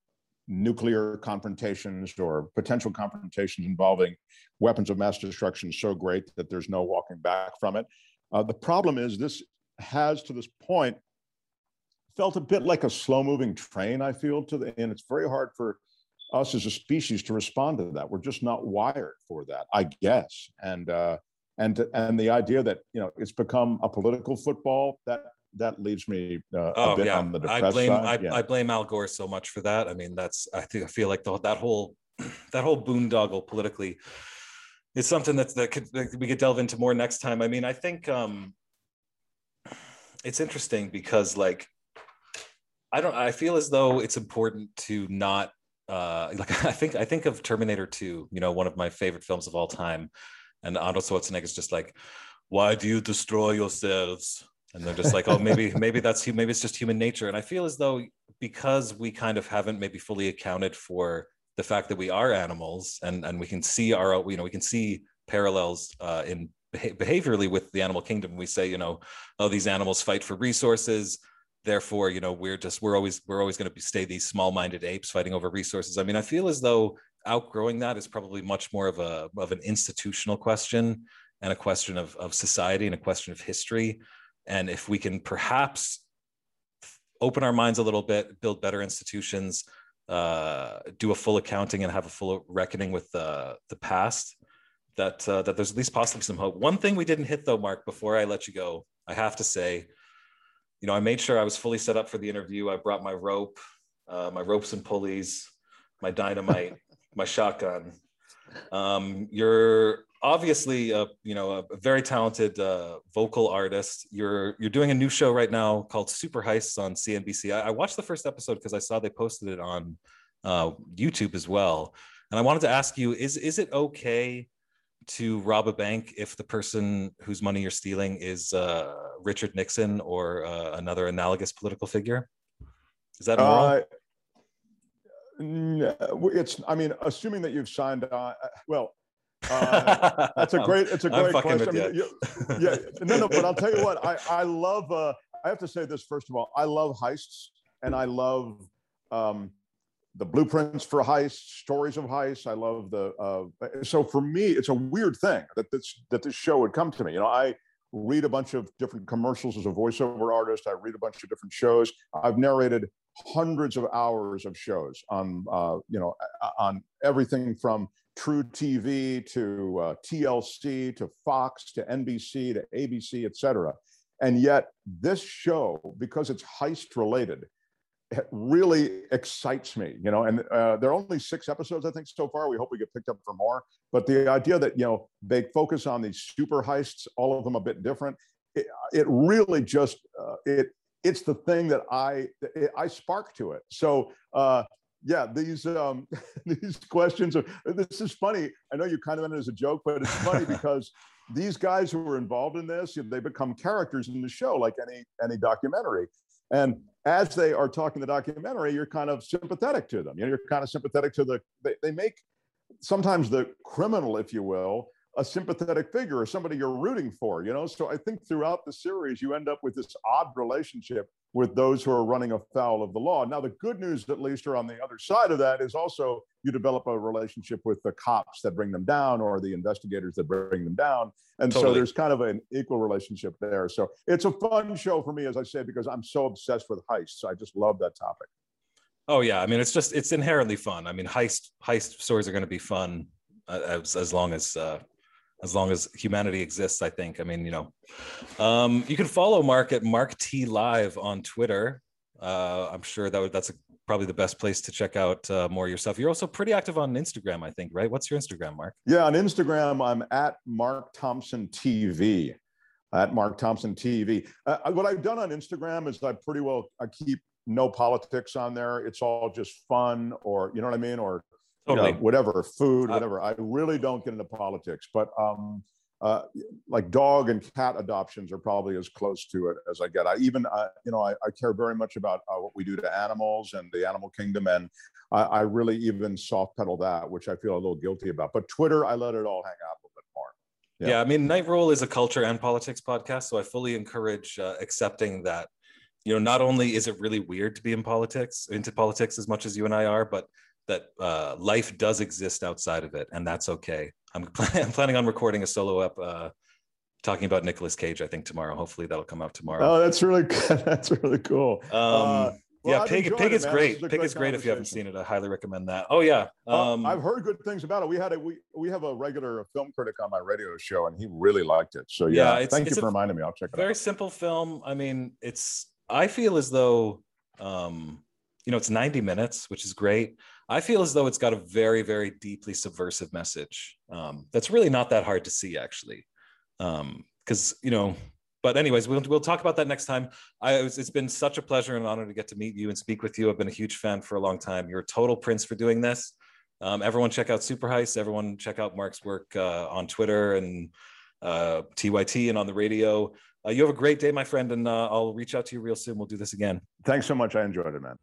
S1: nuclear confrontations or potential confrontations involving weapons of mass destruction so great that there's no walking back from it. Uh, the problem is this has to this point felt a bit like a slow moving train, I feel, to the, and it's very hard for us as a species to respond to that. We're just not wired for that, I guess. And, uh, and, and the idea that, you know, it's become a political football that, that leaves me uh,
S2: oh,
S1: a bit
S2: yeah.
S1: on the depressed
S2: I blame,
S1: side.
S2: I,
S1: yeah.
S2: I blame Al Gore so much for that. I mean, that's, I think, I feel like the, that whole, <clears throat> that whole boondoggle politically is something that's, that, could, that we could delve into more next time. I mean, I think, um, it's interesting because like I don't. I feel as though it's important to not uh, like. <laughs> I think I think of Terminator Two. You know, one of my favorite films of all time, and Arnold Schwarzenegger is just like, "Why do you destroy yourselves?" And they're just like, "Oh, maybe <laughs> maybe that's maybe it's just human nature." And I feel as though because we kind of haven't maybe fully accounted for the fact that we are animals, and and we can see our you know we can see parallels uh, in behaviorally with the animal kingdom. We say, you know, oh, these animals fight for resources therefore you know we're just we're always we're always going to be stay these small-minded apes fighting over resources i mean i feel as though outgrowing that is probably much more of a of an institutional question and a question of, of society and a question of history and if we can perhaps open our minds a little bit build better institutions uh, do a full accounting and have a full reckoning with the the past that uh, that there's at least possibly some hope one thing we didn't hit though mark before i let you go i have to say you know, I made sure I was fully set up for the interview. I brought my rope, uh, my ropes and pulleys, my dynamite, my shotgun. Um, you're obviously a you know a very talented uh, vocal artist. You're you're doing a new show right now called Super Heists on CNBC. I, I watched the first episode because I saw they posted it on uh, YouTube as well, and I wanted to ask you: is is it okay to rob a bank if the person whose money you're stealing is uh, Richard Nixon or uh, another analogous political figure? Is that immoral?
S1: Uh, it's. I mean, assuming that you've signed on. Uh, well, uh, <laughs> that's a great. It's a great question. I mean, you, yeah, no, no. But I'll tell you what. I I love. Uh, I have to say this first of all. I love heists, and I love um, the blueprints for heists, stories of heists. I love the. Uh, so for me, it's a weird thing that this that this show would come to me. You know, I read a bunch of different commercials as a voiceover artist. I read a bunch of different shows. I've narrated hundreds of hours of shows on uh, you know on everything from truTV to uh, TLC to Fox to NBC to ABC, et cetera. And yet, this show, because it's heist related, it really excites me, you know. And uh, there are only six episodes, I think, so far. We hope we get picked up for more. But the idea that you know they focus on these super heists, all of them a bit different, it, it really just uh, it it's the thing that I I spark to it. So uh, yeah, these um, <laughs> these questions are. This is funny. I know you kind of meant it as a joke, but it's funny <laughs> because these guys who were involved in this, they become characters in the show, like any any documentary. And as they are talking the documentary, you're kind of sympathetic to them. You know, you're kind of sympathetic to the. They, they make sometimes the criminal, if you will, a sympathetic figure or somebody you're rooting for, you know? So I think throughout the series, you end up with this odd relationship with those who are running afoul of the law. Now, the good news, at least, or on the other side of that, is also you develop a relationship with the cops that bring them down or the investigators that bring them down. And totally. so there's kind of an equal relationship there. So it's a fun show for me, as I say, because I'm so obsessed with heists. I just love that topic.
S2: Oh yeah, I mean it's just it's inherently fun. I mean heist heist stories are going to be fun uh, as as long as uh, as long as humanity exists, I think. I mean, you know, um, you can follow Mark at Mark T Live on Twitter. Uh, I'm sure that that's a, probably the best place to check out uh, more yourself. You're also pretty active on Instagram, I think, right? What's your Instagram, Mark?
S1: Yeah, on Instagram, I'm at Mark Thompson TV. At Mark Thompson TV. Uh, what I've done on Instagram is I pretty well I keep no politics on there. It's all just fun, or you know what I mean, or totally. you know, whatever, food, uh, whatever. I really don't get into politics, but um, uh, like dog and cat adoptions are probably as close to it as I get. I even, uh, you know, I, I, care very much about uh, what we do to animals and the animal kingdom, and I, I, really even soft pedal that, which I feel a little guilty about. But Twitter, I let it all hang out a little bit more.
S2: Yeah, yeah I mean, Night Rule is a culture and politics podcast, so I fully encourage uh, accepting that. You know, not only is it really weird to be in politics, into politics as much as you and I are, but that uh, life does exist outside of it, and that's okay. I'm, <laughs> I'm planning on recording a solo up uh, talking about Nicolas Cage. I think tomorrow. Hopefully, that'll come out tomorrow.
S1: Oh, that's really. <laughs> That's really cool. Um, uh,
S2: well, yeah, I've Pig, Pig is great. Pig is great if you haven't seen it. I highly recommend that. Oh yeah,
S1: uh, um, I've heard good things about it. We had a we we have a regular film critic on my radio show, and he really liked it. So yeah, yeah thank you for reminding me. I'll check it
S2: very
S1: out. Very
S2: simple film. I mean, it's. I feel as though, um, you know, it's 90 minutes, which is great. I feel as though it's got a very, very deeply subversive message. Um, that's really not that hard to see, actually, because um, you know. But anyways, we'll we'll talk about that next time. I it's been such a pleasure and honor to get to meet you and speak with you. I've been a huge fan for a long time. You're a total prince for doing this. Um, everyone check out Super Heist. Everyone check out Mark's work uh, on Twitter and uh, TYT and on the radio. Uh, you have a great day, my friend, and uh, I'll reach out to you real soon. We'll do this again.
S1: Thanks so much. I enjoyed it, man.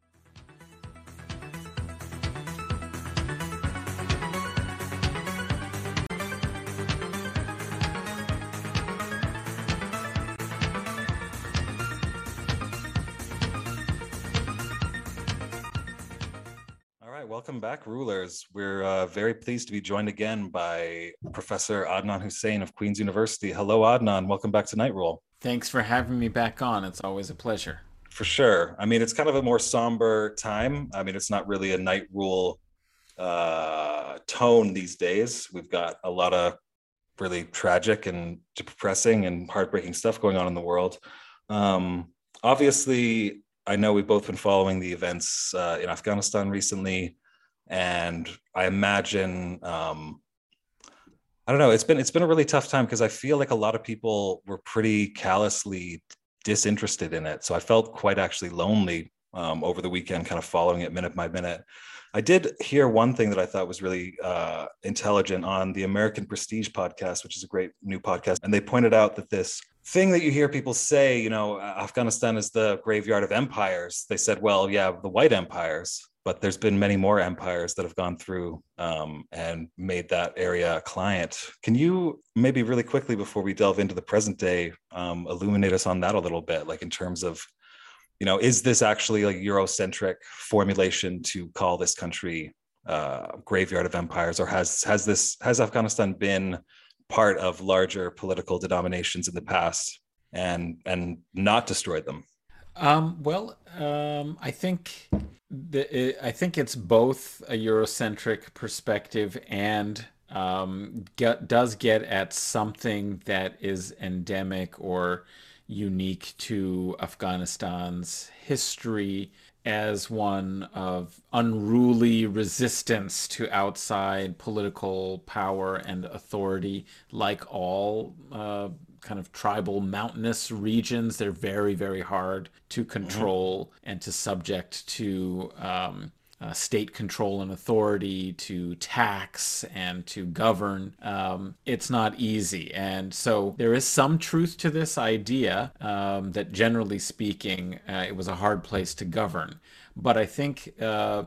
S2: Back, rulers. We're uh, very pleased to be joined again by Professor Adnan Husain of Queen's University. Hello, Adnan. Welcome back to Night Rule.
S3: Thanks for having me back on. It's always a pleasure.
S2: For sure. I mean, it's kind of a more somber time. I mean, it's not really a Night Rule uh, tone these days. We've got a lot of really tragic and depressing and heartbreaking stuff going on in the world. Um, obviously, I know we've both been following the events uh, in Afghanistan recently and I imagine um, I don't know. It's been it's been a really tough time because I feel like a lot of people were pretty callously disinterested in it. So I felt quite actually lonely um, over the weekend, kind of following it minute by minute. I did hear one thing that I thought was really uh, intelligent on the American Prestige podcast, which is a great new podcast, and they pointed out that this thing that you hear people say, you know, Afghanistan is the graveyard of empires. They said, well, yeah, the white empires, but there's been many more empires that have gone through um, and made that area a client. Can you maybe really quickly before we delve into the present day um, illuminate us on that a little bit, like in terms of, you know, is this actually a Eurocentric formulation to call this country uh, graveyard of empires, or has has this has Afghanistan been part of larger political denominations in the past and and not destroyed them?
S3: Um, well, um, I think the, I think it's both a Eurocentric perspective and um, get, does get at something that is endemic or unique to Afghanistan's history as one of unruly resistance to outside political power and authority, like all uh, kind of tribal mountainous regions. They're very, very hard to control mm-hmm. and to subject to um, uh, state control and authority, to tax and to govern. Um, it's not easy. And so there is some truth to this idea um, that generally speaking, uh, it was a hard place to govern. But I think uh,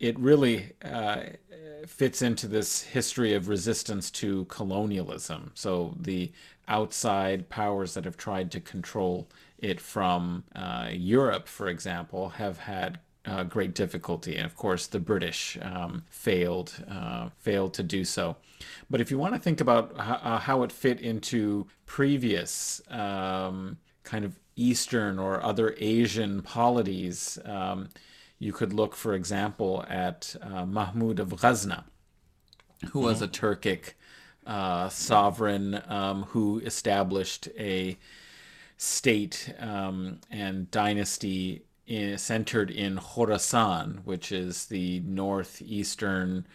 S3: it really uh, fits into this history of resistance to colonialism. So the outside powers that have tried to control it from uh, Europe, for example, have had uh, great difficulty, and of course the British um, failed uh, failed to do so. But if you want to think about how, uh, how it fit into previous um, kind of Eastern or other Asian polities, um, you could look, for example, at uh, Mahmud of Ghazna, who was a mm-hmm. Turkic uh, sovereign um, who established a state um, and dynasty in, centered in Khorasan, which is the northeastern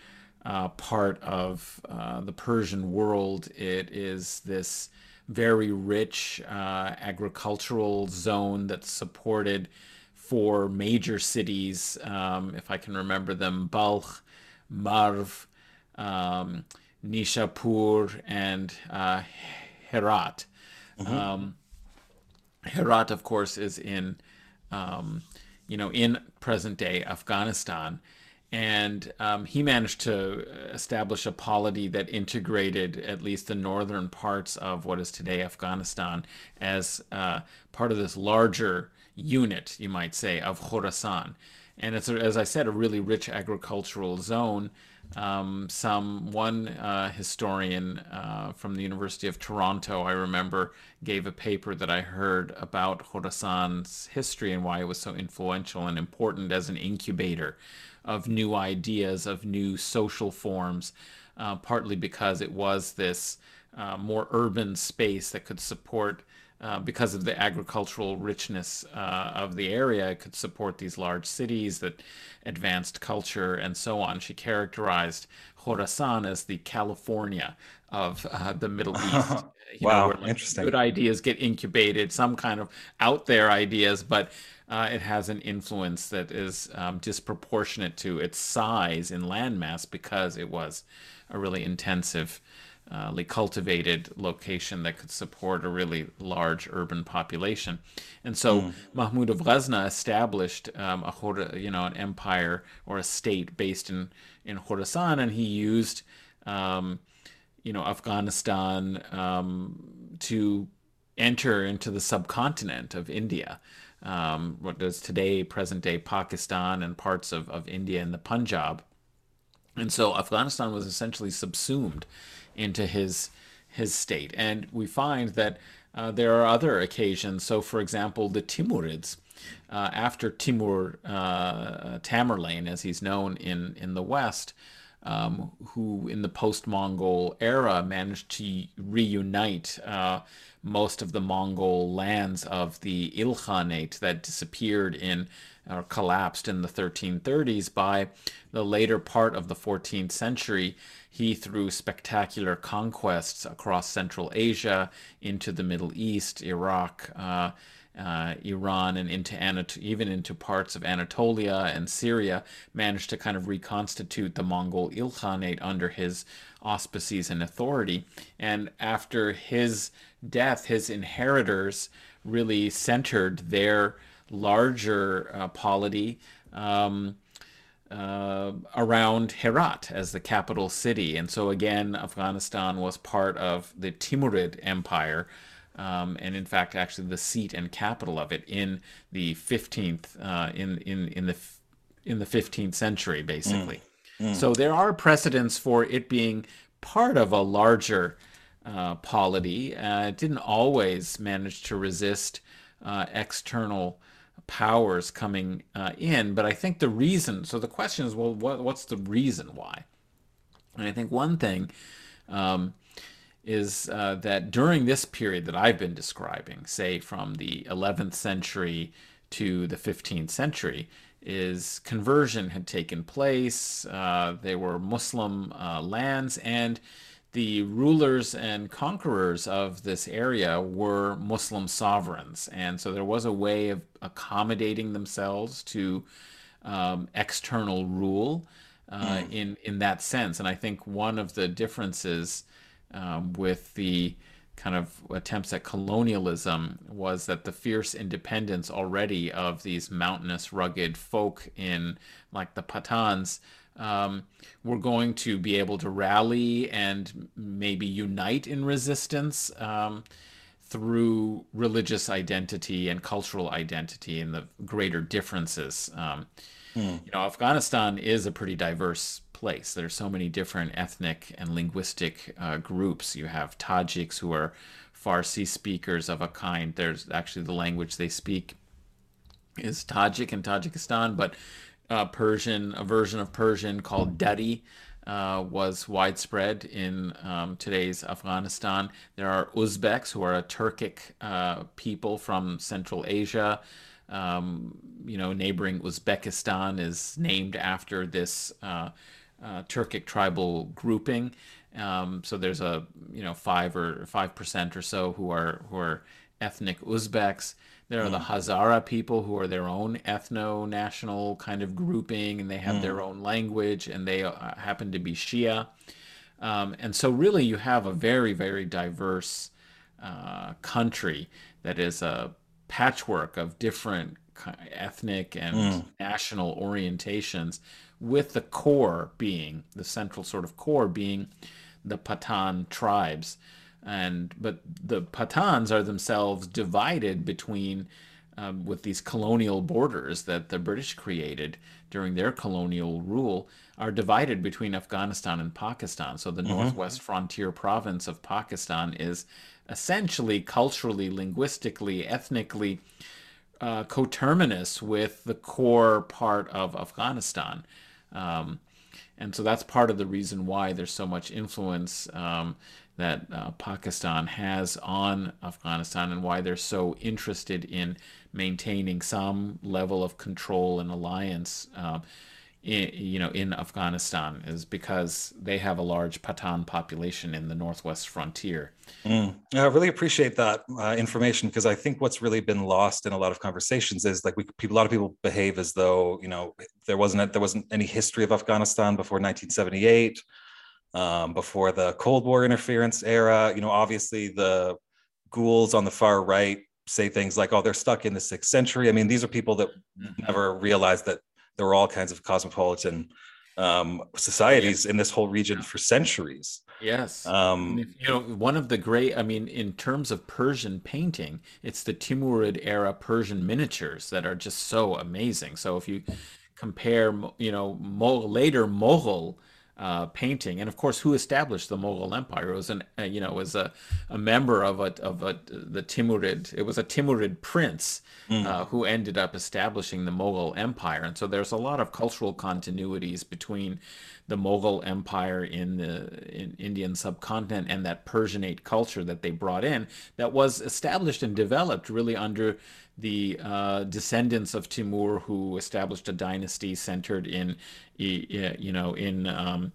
S3: uh, part of uh, the Persian world. It is this very rich uh, agricultural zone that supported four major cities, um, if I can remember them Balkh, Marv, um, Nishapur, and uh, Herat. Mm-hmm. Um, Herat, of course, is in um, you know, in present day Afghanistan. And um, he managed to establish a polity that integrated at least the northern parts of what is today Afghanistan as uh, part of this larger unit, you might say, of Khorasan. And it's, as I said, a really rich agricultural zone um, some one uh, historian uh, from the University of Toronto, I remember, gave a paper that I heard about Khorasan's history and why it was so influential and important as an incubator of new ideas, of new social forms, uh, partly because it was this uh, more urban space that could support uh, because of the agricultural richness uh, of the area, it could support these large cities that advanced culture and so on. She characterized Khorasan as the California of uh, the Middle <laughs> East.
S2: wow, know, like interesting.
S3: Good ideas get incubated, some kind of out there ideas, but uh, it has an influence that is um, disproportionate to its size in landmass because it was a really intensive uh, cultivated location that could support a really large urban population. And so mm. Mahmud of Ghazna established um, a you know an empire or a state based in in Khorasan, and he used um, you know Afghanistan um, to enter into the subcontinent of India. Um, what is today present day Pakistan and parts of, of India and the Punjab. And so Afghanistan was essentially subsumed into his his state. And we find that uh, there are other occasions. So, for example, the Timurids, uh, after Timur uh, Tamerlane, as he's known in in the West, um, who in the post-Mongol era managed to reunite uh, most of the Mongol lands of the Ilkhanate that disappeared in or collapsed in the 1330s by the later part of the 14th century he, threw spectacular conquests across Central Asia, into the Middle East, Iraq, uh, uh, Iran, and into Anat- even into parts of Anatolia and Syria, managed to kind of reconstitute the Mongol Ilkhanate under his auspices and authority. And after his death, his inheritors really centered their larger uh, polity. Um, uh, around Herat as the capital city. And so, again, Afghanistan was part of the Timurid Empire. Um, and in fact, actually, the seat and capital of it in the 15th, uh, in, in, in, the, in the 15th century, basically. Mm. Mm. So there are precedents for it being part of a larger uh, polity. Uh, it didn't always manage to resist uh, external powers coming uh, in. But I think the reason, so the question is, well, what, what's the reason why? And I think one thing um, is uh, that during this period that I've been describing, say from the 11th century to the 15th century, is conversion had taken place. Uh, they were Muslim uh, lands, and the rulers and conquerors of this area were Muslim sovereigns. And so there was a way of accommodating themselves to um, external rule uh, mm. in, in that sense. And I think one of the differences um, with the kind of attempts at colonialism was that the fierce independence already of these mountainous, rugged folk in like the Pathans um, were going to be able to rally and maybe unite in resistance um, through religious identity and cultural identity and the greater differences. Um, hmm. You know, Afghanistan is a pretty diverse place. There's so many different ethnic and linguistic uh, groups. You have Tajiks who are Farsi speakers of a kind. There's actually the language they speak is Tajik in Tajikistan, but uh, Persian, a version of Persian called Dari, uh, was widespread in um, today's Afghanistan. There are Uzbeks, who are a Turkic uh, people from Central Asia. Um, you know, neighboring Uzbekistan is named after this uh, uh, Turkic tribal grouping. Um, so there's a you know five or five percent or so who are who are ethnic Uzbeks. There are mm. the Hazara people who are their own ethno national kind of grouping, and they have mm. their own language, and they uh, happen to be Shia. Um, and so, really, you have a very, very diverse uh, country that is a patchwork of different ethnic and mm. national orientations, with the core being the central sort of core being the Pathan tribes and but the Pathans are themselves divided between um, with these colonial borders that the British created during their colonial rule are divided between Afghanistan and Pakistan. So the mm-hmm. northwest frontier province of Pakistan is essentially culturally, linguistically, ethnically uh, coterminous with the core part of Afghanistan. Um, and so that's part of the reason why there's so much influence um, that uh, Pakistan has on Afghanistan and why they're so interested in maintaining some level of control and alliance, uh, in, you know, in Afghanistan is because they have a large Pathan population in the northwest frontier.
S2: Mm. I really appreciate that uh, information because I think what's really been lost in a lot of conversations is like we, a lot of people behave as though you know there wasn't a, there wasn't any history of Afghanistan before 1978 um, before the Cold War interference era. You know, obviously the ghouls on the far right say things like, "Oh, they're stuck in the sixth century." I mean, these are people that mm-hmm. never realized that there were all kinds of cosmopolitan um, societies in this whole region for centuries.
S3: Yes. Um, if, you know, one of the great, I mean, in terms of Persian painting, it's the Timurid era Persian miniatures that are just so amazing. So if you compare, you know, later Mughal uh, painting, and of course, who established the Mughal Empire? It was an uh, you know was a, a member of a of a the Timurid. It was a Timurid prince mm. uh, who ended up establishing the Mughal Empire, and so there's a lot of cultural continuities between the Mughal Empire in the in Indian subcontinent and that Persianate culture that they brought in that was established and developed really under the uh, descendants of Timur who established a dynasty centered in, you know, in um,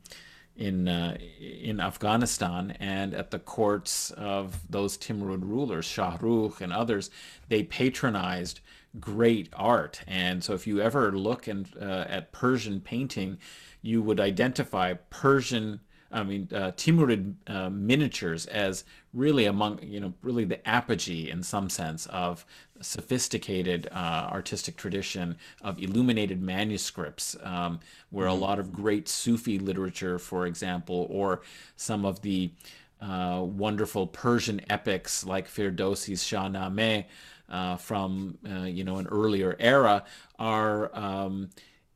S3: in uh, in Afghanistan and at the courts of those Timurid rulers, Shah Rukh and others, they patronized great art. And so, if you ever look in, uh, at Persian painting, you would identify Persian I mean, uh, Timurid uh, miniatures as really among, you know, really the apogee in some sense of sophisticated uh, artistic tradition of illuminated manuscripts, um, where a mm-hmm. lot of great Sufi literature, for example, or some of the uh, wonderful Persian epics like Ferdowsi's Shahnameh uh, from, uh, you know, an earlier era are um,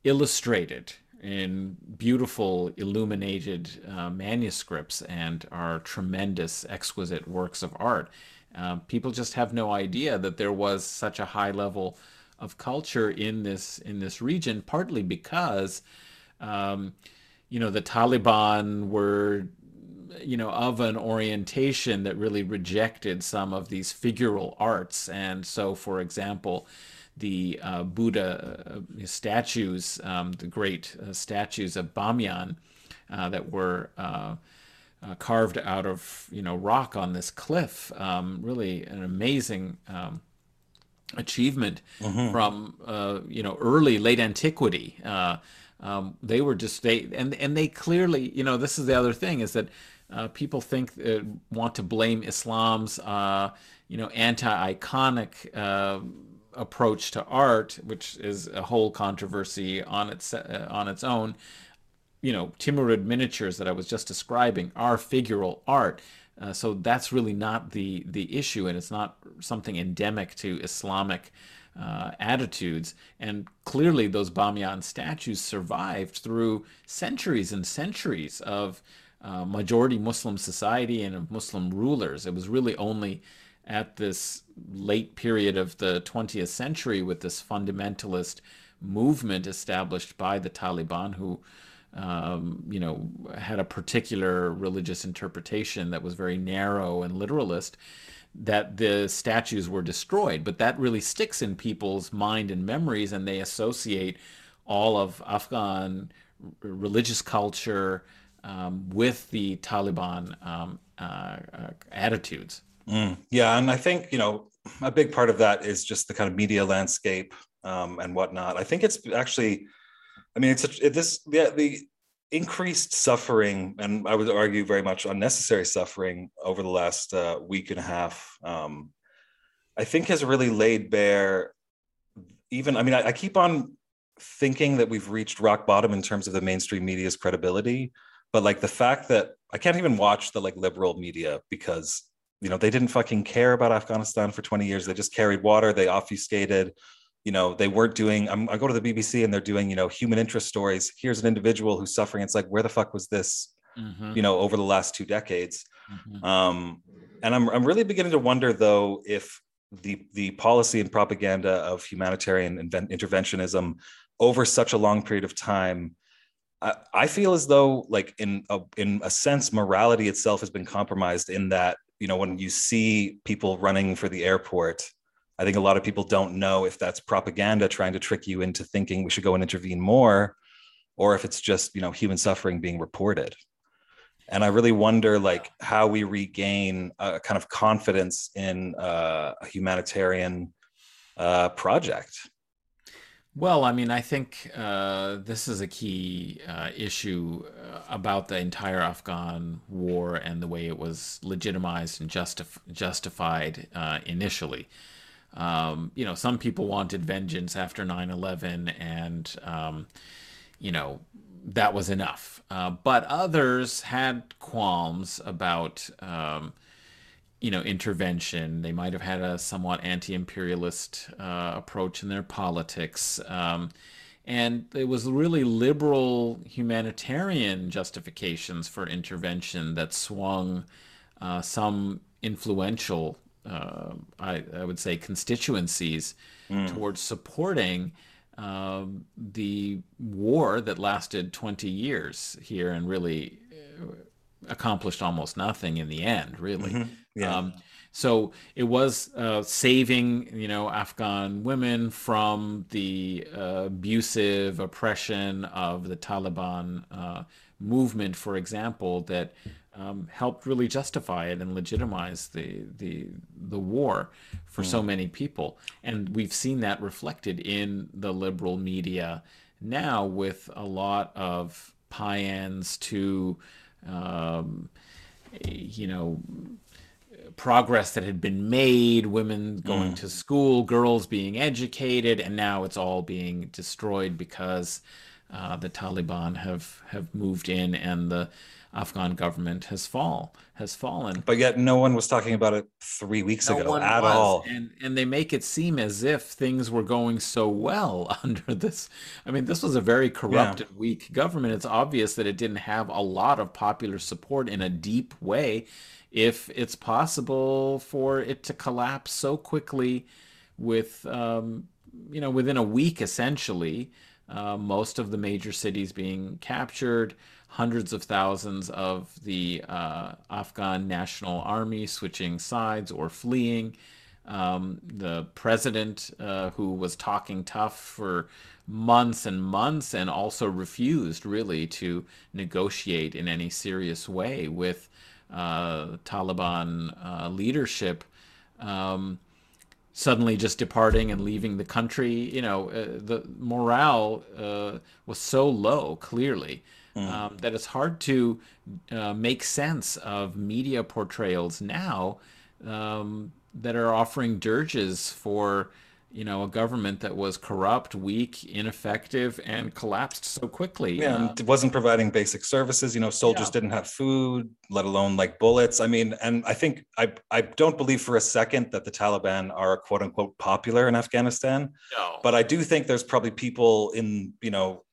S3: illustrated in beautiful illuminated uh, manuscripts and are tremendous, exquisite works of art. Uh, people just have no idea that there was such a high level of culture in this in this region, partly because um, you know the Taliban were you know of an orientation that really rejected some of these figural arts, and so, for example the uh, Buddha uh, statues, um, the great uh, statues of Bamyan uh, that were uh, uh, carved out of you know rock on this cliff. Um, really an amazing um, achievement mm-hmm. from uh, you know early late antiquity. Uh, um, they were just they and and they clearly you know this is the other thing is that uh, people think uh, want to blame Islam's uh, you know anti-iconic uh, approach to art, which is a whole controversy on its on its own you know, Timurid miniatures that I was just describing are figural art. Uh, so that's really not the the issue, and it's not something endemic to Islamic uh, attitudes. And clearly, those Bamiyan statues survived through centuries and centuries of uh, majority Muslim society and of Muslim rulers. It was really only at this late period of the 20th century with this fundamentalist movement established by the Taliban, who um, you know, had a particular religious interpretation that was very narrow and literalist, that the statues were destroyed. But that really sticks in people's mind and memories, and they associate all of Afghan religious culture um, with the Taliban um, uh, uh, attitudes.
S2: Mm, yeah, and I think you know a big part of that is just the kind of media landscape um, and whatnot. I think it's actually I mean, it's a, it, this the, the increased suffering, and I would argue very much unnecessary suffering over the last uh, week and a half. Um, I think has really laid bare. Even I mean, I, I keep on thinking that we've reached rock bottom in terms of the mainstream media's credibility, but like the fact that I can't even watch the like liberal media because you know they didn't fucking care about Afghanistan for 20 years. They just carried water. They obfuscated you know they weren't doing I'm, i go to the bbc and they're doing you know human interest stories here's an individual who's suffering it's like where the fuck was this mm-hmm. you know over the last two decades mm-hmm. um, and I'm, I'm really beginning to wonder though if the the policy and propaganda of humanitarian invent- interventionism over such a long period of time I, I feel as though like in a, in a sense morality itself has been compromised in that you know when you see people running for the airport I think a lot of people don't know if that's propaganda trying to trick you into thinking we should go and intervene more, or if it's just you know human suffering being reported. And I really wonder like how we regain a kind of confidence in uh, a humanitarian uh, project.
S3: Well, I mean, I think uh, this is a key uh, issue uh, about the entire Afghan war and the way it was legitimized and justif- justified uh, initially. Um, you know, some people wanted vengeance after 9 11, and, um, you know, that was enough. Uh, but others had qualms about, um, you know, intervention. They might have had a somewhat anti imperialist uh, approach in their politics. Um, and it was really liberal humanitarian justifications for intervention that swung uh, some influential uh, I, I, would say, constituencies mm. towards supporting uh, the war that lasted 20 years here and really uh, accomplished almost nothing in the end, really. Mm-hmm. Yeah. Um, so it was uh, saving, you know, Afghan women from the uh, abusive oppression of the Taliban uh, movement, for example, that um, helped really justify it and legitimize the the the war for mm. so many people. And we've seen that reflected in the liberal media now with a lot of pie-ins to um, you know progress that had been made women going mm. to school girls being educated and now it's all being destroyed because uh, the taliban have have moved in and the Afghan government has fall has fallen.
S2: But yet no one was talking about it three weeks no ago at was. all.
S3: And and they make it seem as if things were going so well <laughs> under this. I mean, this was a very corrupted, yeah. weak government. It's obvious that it didn't have a lot of popular support in a deep way. If it's possible for it to collapse so quickly, with um, you know within a week essentially, uh, most of the major cities being captured hundreds of thousands of the uh, Afghan National Army switching sides or fleeing. um, the president uh, who was talking tough for months and months and also refused really to negotiate in any serious way with Taliban uh, leadership. Um, suddenly just departing and leaving the country, you know, uh, the morale uh, was so low, clearly, mm. um, that it's hard to uh, make sense of media portrayals now um, that are offering dirges for you know, a government that was corrupt, weak, ineffective, and collapsed so quickly.
S2: Yeah, uh, it wasn't providing basic services. You know, soldiers yeah. didn't have food, let alone like bullets. I mean, and I think I I don't believe for a second that the Taliban are quote unquote popular in Afghanistan. No. But I do think there's probably people in you know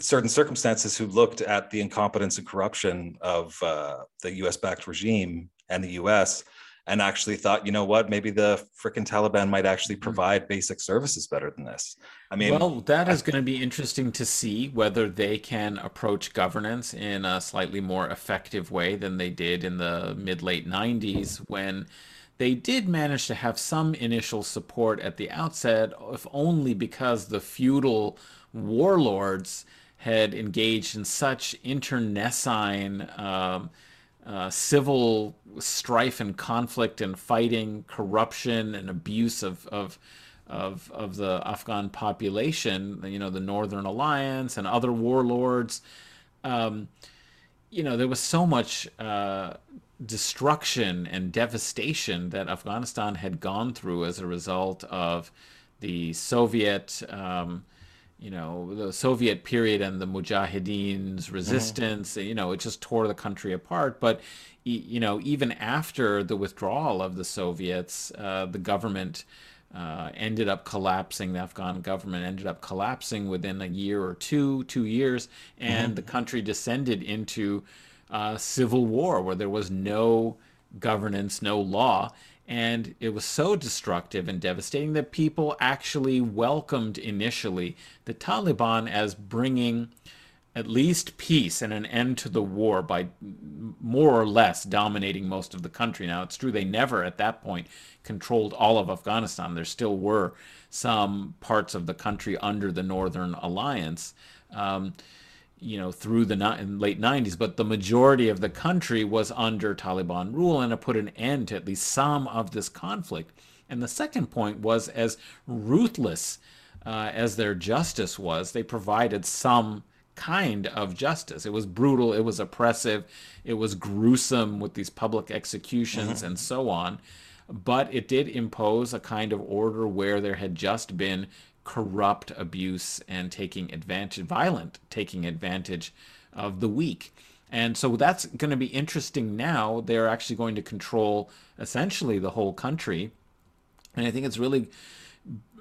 S2: certain circumstances who looked at the incompetence and corruption of uh, the U.S. backed regime and the U.S and actually thought, you know what, maybe the freaking Taliban might actually hmm. provide basic services better than this. I mean,
S3: well, that is going to be interesting to see whether they can approach governance in a slightly more effective way than they did in the mid late 90s when they did manage to have some initial support at the outset, if only because the feudal warlords had engaged in such internecine. Um, uh, civil strife and conflict and fighting, corruption and abuse of, of of of the Afghan population, you know, the Northern Alliance and other warlords. Um, you know, there was so much uh, destruction and devastation that Afghanistan had gone through as a result of the Soviet. Um, you know the Soviet period and the Mujahideen's mm-hmm. resistance. Mm-hmm. You know, it just tore the country apart. But you know, even after the withdrawal of the Soviets, uh, the government uh, ended up collapsing. The Afghan government ended up collapsing within a year or two, two years, and mm-hmm. the country descended into uh, civil war where there was no governance, no law. And it was so destructive and devastating that people actually welcomed initially the Taliban as bringing at least peace and an end to the war by more or less dominating most of the country. Now, it's true they never at that point controlled all of Afghanistan. There still were some parts of the country under the Northern Alliance. Um, you know, through the late 90s, but the majority of the country was under Taliban rule and it put an end to at least some of this conflict. And the second point was as ruthless uh, as their justice was, they provided some kind of justice. It was brutal, it was oppressive, it was gruesome with these public executions mm-hmm. and so on. But it did impose a kind of order where there had just been corrupt abuse and taking advantage, violent taking advantage of the weak. And so that's going to be interesting now. They're actually going to control essentially the whole country. And I think it's really,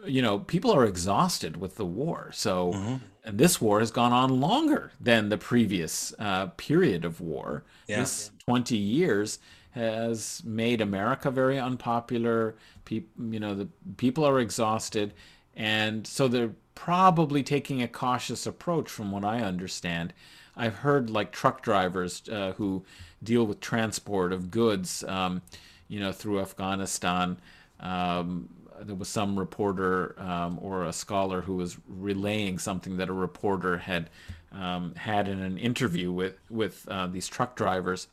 S3: you know, people are exhausted with the war. So, mm-hmm. and this war has gone on longer than the previous uh, period of war. Yeah. This 20 years has made America very unpopular. People, you know, the people are exhausted. And so they're probably taking a cautious approach, from what I understand. I've heard like truck drivers uh, who deal with transport of goods, um, you know, through Afghanistan. Um, there was some reporter um, or a scholar who was relaying something that a reporter had um, had in an interview with with uh, these truck drivers,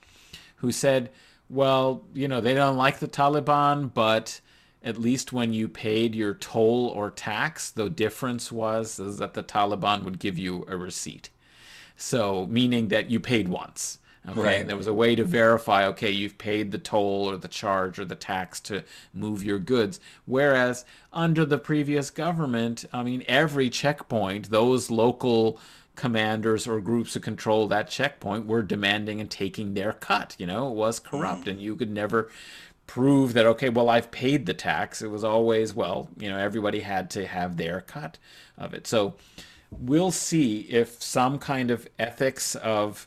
S3: who said, "Well, you know, they don't like the Taliban, but." At least when you paid your toll or tax, the difference was is that the Taliban would give you a receipt. So meaning that you paid once. Okay. Right. There was a way to verify, okay, you've paid the toll or the charge or the tax to move your goods. Whereas under the previous government, I mean, every checkpoint, those local commanders or groups who control that checkpoint were demanding and taking their cut. You know, it was corrupt mm-hmm. and you could never prove that okay well i've paid the tax. It was always well you know everybody had to have their cut of it. So we'll see if some kind of ethics of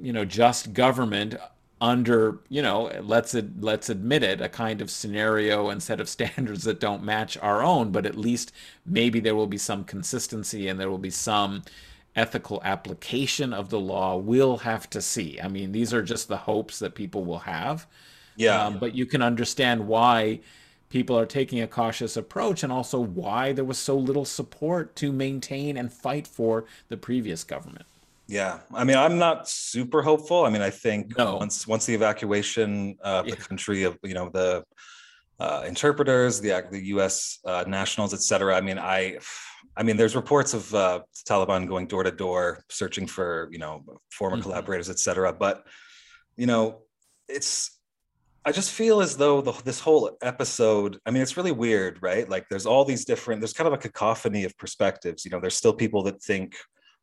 S3: you know just government under you know let's let's admit it a kind of scenario and set of <laughs> standards that don't match our own but at least maybe there will be some consistency and there will be some ethical application of the law. We'll have to see. I mean these are just the hopes that people will have
S2: yeah.
S3: Um, but you can understand why people are taking a cautious approach and also why there was so little support to maintain and fight for the previous government.
S2: Yeah, I mean, I'm not super hopeful. I mean, I think
S3: No.
S2: once once the evacuation of
S3: Yeah.
S2: the country of you know the uh, interpreters, the the U.S. Uh, nationals, et cetera. I mean, I, I mean, there's reports of uh, Taliban going door to door searching for you know former
S3: Mhm.
S2: collaborators, et cetera. But you know, it's I just feel as though the, this whole episode, I mean, it's really weird, right? Like there's all these different, there's kind of a cacophony of perspectives. You know, there's still people that think,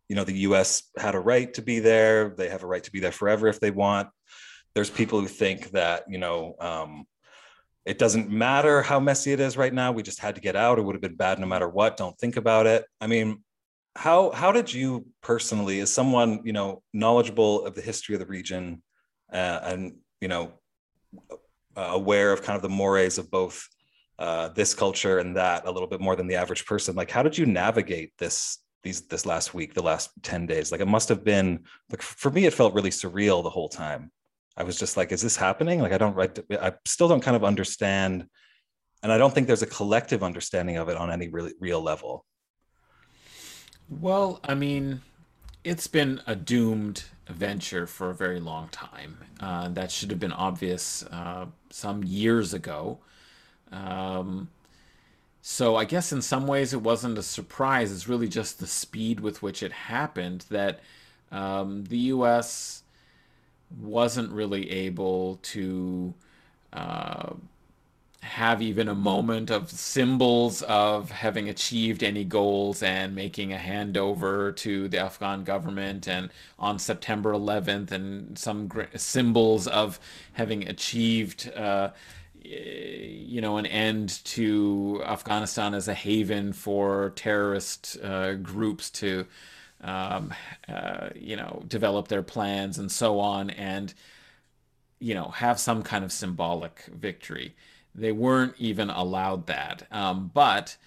S2: you know, the US had a right to be there. They have a right to be there forever if they want. There's people who think that, you know, um, it doesn't matter how messy it is right now. We just had to get out. It would have been bad no matter what. Don't think about it. I mean, how how did you personally, as someone you know knowledgeable of the history of the region, uh, and you know aware of kind of the mores of both uh, this culture and that a little bit more than the average person. Like, how did you navigate this these this last week, the last ten days? Like, it must have been like for me, it felt really surreal the whole time. I was just like, is this happening? Like, I don't, I, I still don't kind of understand, and I don't think there's a collective understanding of it on any really real level.
S3: Well, I mean, it's been a doomed venture for a very long time. Uh, that should have been obvious uh, some years ago. Um, so I guess in some ways it wasn't a surprise. It's really just the speed with which it happened that um, the U.S. wasn't really able to uh, have even a moment of symbols of having achieved any goals and making a handover to the Afghan government and on September 11th and some symbols of having achieved uh, you know an end to Afghanistan as a haven for terrorist uh, groups to um, uh, you know develop their plans and so on and you know, have some kind of symbolic victory. They weren't even allowed that. Um, but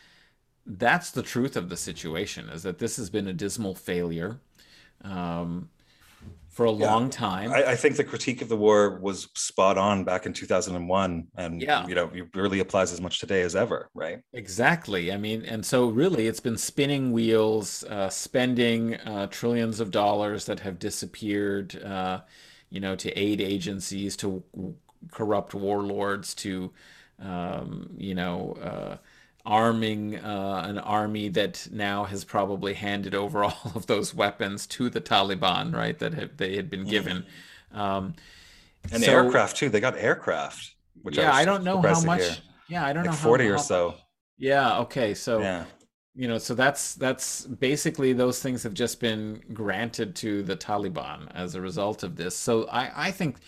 S3: that's the truth of the situation is that this has been a dismal failure um, for a
S2: Yeah.
S3: long time.
S2: I, I think the critique of the war was spot on back in 2001, and
S3: Yeah.
S2: you know, it really applies as much today as ever, right?
S3: Exactly. I mean, and so really it's been spinning wheels, uh, spending uh, trillions of dollars that have disappeared, uh, you know, to aid agencies, to corrupt warlords, to, um, you know, uh, arming uh, an army that now has probably handed over <laughs> all of those weapons to the Taliban, right, that have, they had been given. Um,
S2: And
S3: so,
S2: aircraft too. They got aircraft, which I
S3: yeah,
S2: was
S3: I don't know how much.
S2: hear.
S3: Yeah, I don't
S2: Like
S3: know how,
S2: 40 or so.
S3: Yeah, okay. So
S2: Yeah.
S3: you know, so that's that's basically those things have just been granted to the Taliban as a result of this. So I, I think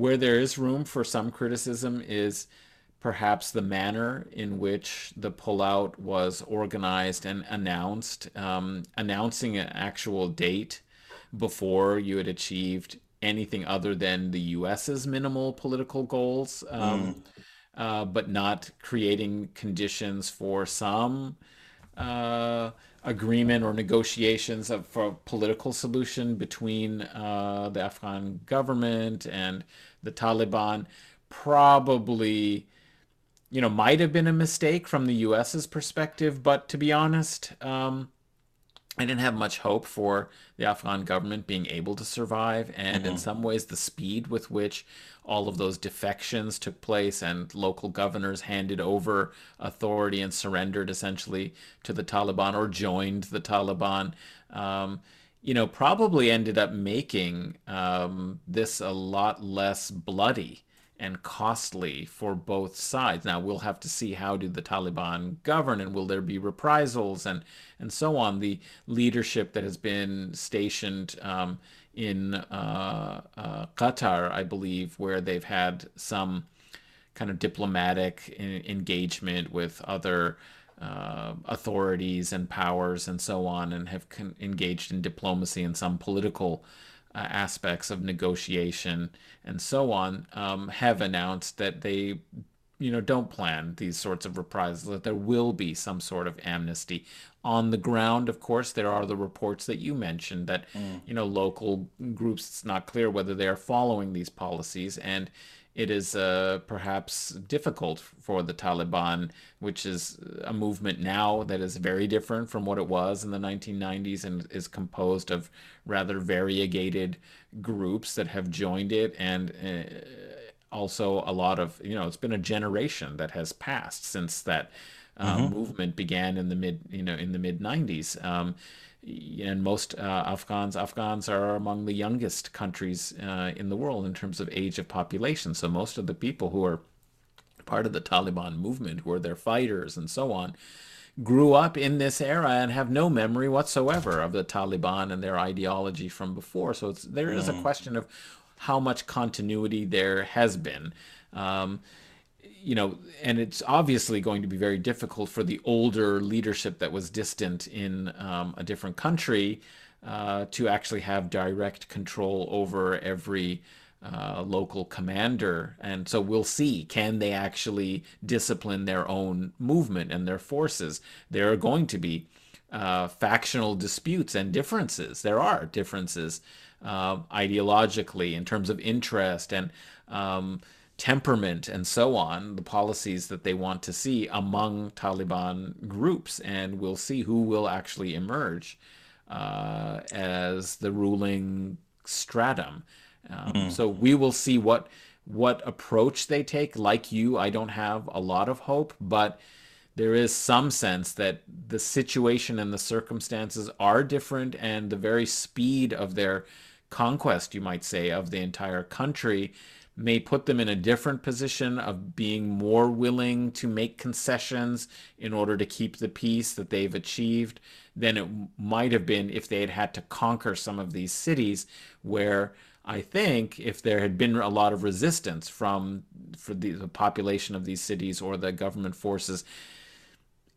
S3: where there is room for some criticism is perhaps the manner in which the pullout was organized and announced, um, announcing an actual date before you had achieved anything other than the US's minimal political goals, um, uh, but not creating conditions for some uh, agreement or negotiations of, for a political solution between uh, the Afghan government and the Taliban probably you know might have been a mistake from the US's perspective but to be honest um, I didn't have much hope for the Afghan government being able to survive. And in
S2: Mhm.
S3: some ways, the speed with which all of those defections took place and local governors handed over authority and surrendered essentially to the Taliban or joined the Taliban, um, you know, probably ended up making um, this a lot less bloody and costly for both sides. Now we'll have to see how do the Taliban govern and will there be reprisals and and so on. The leadership that has been stationed um, in uh, uh, Qatar, I believe, where they've had some kind of diplomatic en- engagement with other uh, authorities and powers and so on, and have con- engaged in diplomacy and some political uh, aspects of negotiation and so on, um, have announced that they, you know, don't plan these sorts of reprisals, that there will be some sort of amnesty. On the ground, of course, there are the reports that you mentioned that,
S2: Mm.
S3: you know, local groups, it's not clear whether they are following these policies. And it is uh, perhaps difficult for the Taliban, which is a movement now that is very different from what it was in the 1990s and is composed of rather variegated groups that have joined it and uh, also a lot of, you know, it's been a generation that has passed since that uh, mm-hmm. movement began in the mid, you know, in the mid 90s. Um, and most uh, Afghans Afghans are among the youngest countries uh, in the world in terms of age of population. So most of the people who are part of the Taliban movement, who are their fighters and so on, grew up in this era and have no memory whatsoever of the Taliban and their ideology from before. So there is a mm. question of how much continuity there has been. Um, you know, and it's obviously going to be very difficult for the older leadership that was distant in um, a different country uh, to actually have direct control over every uh, local commander. And so we'll see can they actually discipline their own movement and their forces? There are going to be uh, factional disputes and differences. There are differences uh, ideologically in terms of interest and. Um, temperament and so on, the policies that they want to see among Taliban groups. And we'll see who will actually emerge uh, as the ruling stratum. Um, mm. So we will see what what approach they take. Like you, I don't have a lot of hope, but there is some sense that the situation and the circumstances are different, and the very speed of their conquest, you might say, of the entire country may put them in a different position of being more willing to make concessions in order to keep the peace that they've achieved than it might have been if they had had to conquer some of these cities where I think if there had been a lot of resistance from for the, the population of these cities or the government forces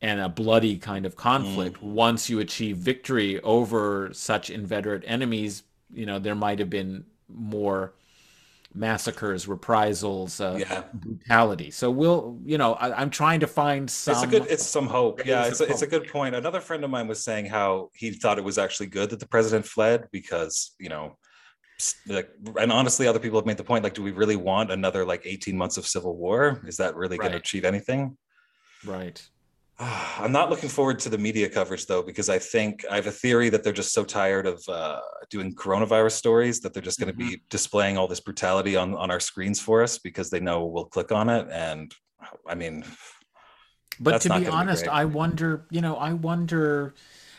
S3: and a bloody kind of conflict mm. once you achieve victory over such inveterate enemies you know there might have been more massacres, reprisals, uh, yeah. brutality. So we'll, you know, I, am trying to find some.
S2: It's a good. It's some hope. Yeah, it's a, it's a good point. Another friend of mine was saying how he thought it was actually good that the president fled because you know. Like, and honestly, other people have made the point. Like, do we really want another like 18 months of civil war? Is that really right. going to achieve anything?
S3: Right.
S2: I'm not looking forward to the media coverage though, because I think I have a theory that they're just so tired of uh, doing coronavirus stories that they're just going to mm-hmm. be displaying all this brutality on on our screens for us because they know we'll click on it. And I mean,
S3: but to be honest, be I wonder. You know, I wonder.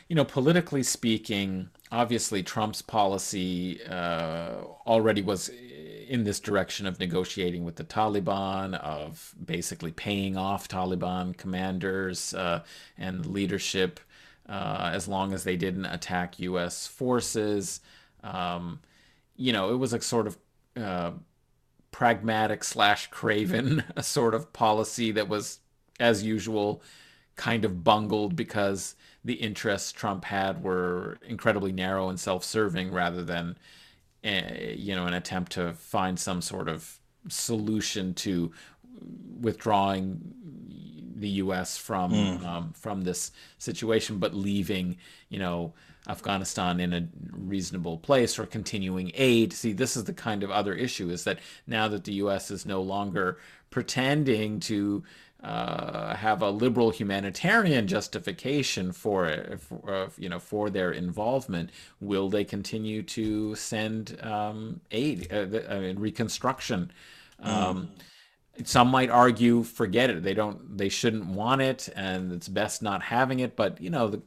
S3: You know, politically speaking, obviously Trump's policy uh, already was in this direction of negotiating with the Taliban, of basically paying off Taliban commanders uh, and leadership uh, as long as they didn't attack U.S. forces. Um, you know, it was a sort of uh, pragmatic slash craven <laughs> sort of policy that was, as usual, kind of bungled because the interests Trump had were incredibly narrow and self-serving rather than you know, an attempt to find some sort of solution to withdrawing the U.S. from mm. um, from this situation, but leaving, you know, Afghanistan in a reasonable place or continuing aid. See, this is the kind of other issue: is that now that the U.S. is no longer pretending to uh, have a liberal humanitarian justification for it, for, uh, you know, for their involvement. Will they continue to send um, aid, uh, I mean, reconstruction? Um, mm. Some might argue, forget it. They don't. They shouldn't want it, and it's best not having it. But you know, the,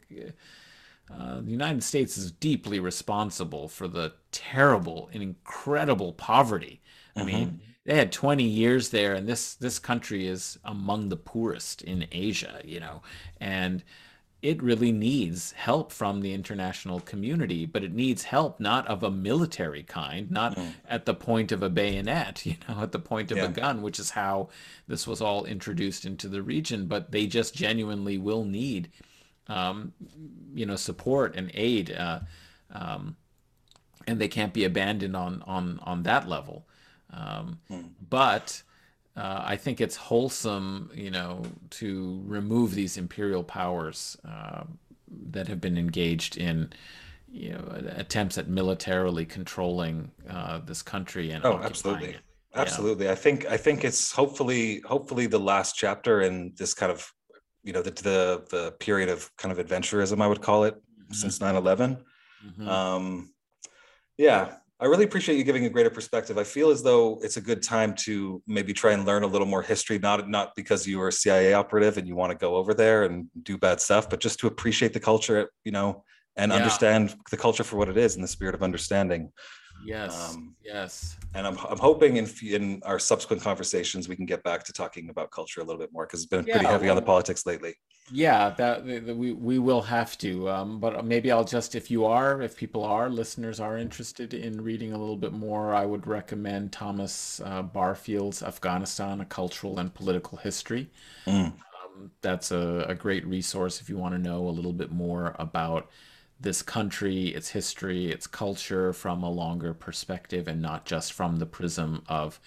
S3: uh, the United States is deeply responsible for the terrible and incredible poverty. I mm-hmm. mean they had 20 years there and this this country is among the poorest in Asia you know and it really needs help from the international community but it needs help not of a military kind not mm. at the point of a bayonet <laughs> you know at the point of yeah. a gun which is how this was all introduced into the region but they just genuinely will need um, you know support and aid uh, um, and they can't be abandoned on on on that level um, hmm. But uh, I think it's wholesome, you know, to remove these imperial powers uh, that have been engaged in, you know, attempts at militarily controlling uh, this country and
S2: oh, absolutely.
S3: It.
S2: absolutely. Yeah. I think I think it's hopefully hopefully the last chapter in this kind of you know the the the period of kind of adventurism I would call it mm-hmm. since 9/11. Mm-hmm. Um, yeah, I really appreciate you giving a greater perspective. I feel as though it's a good time to maybe try and learn a little more history, not not because you are a CIA operative and you want to go over there and do bad stuff, but just to appreciate the culture, you know, and yeah. understand the culture for what it is in the spirit of understanding.
S3: Yes. Um, yes.
S2: And I'm, I'm hoping in in our subsequent conversations we can get back to talking about culture a little bit more because it's been yeah, pretty heavy on the politics lately.
S3: Yeah, that, that, we we will have to. Um, but maybe I'll just if you are, if people are listeners are interested in reading a little bit more, I would recommend Thomas uh, Barfield's Afghanistan: A Cultural and Political History. Mm. Um, that's a, a great resource if you want to know a little bit more about this country, its history, its culture from a longer perspective and not just from the prism of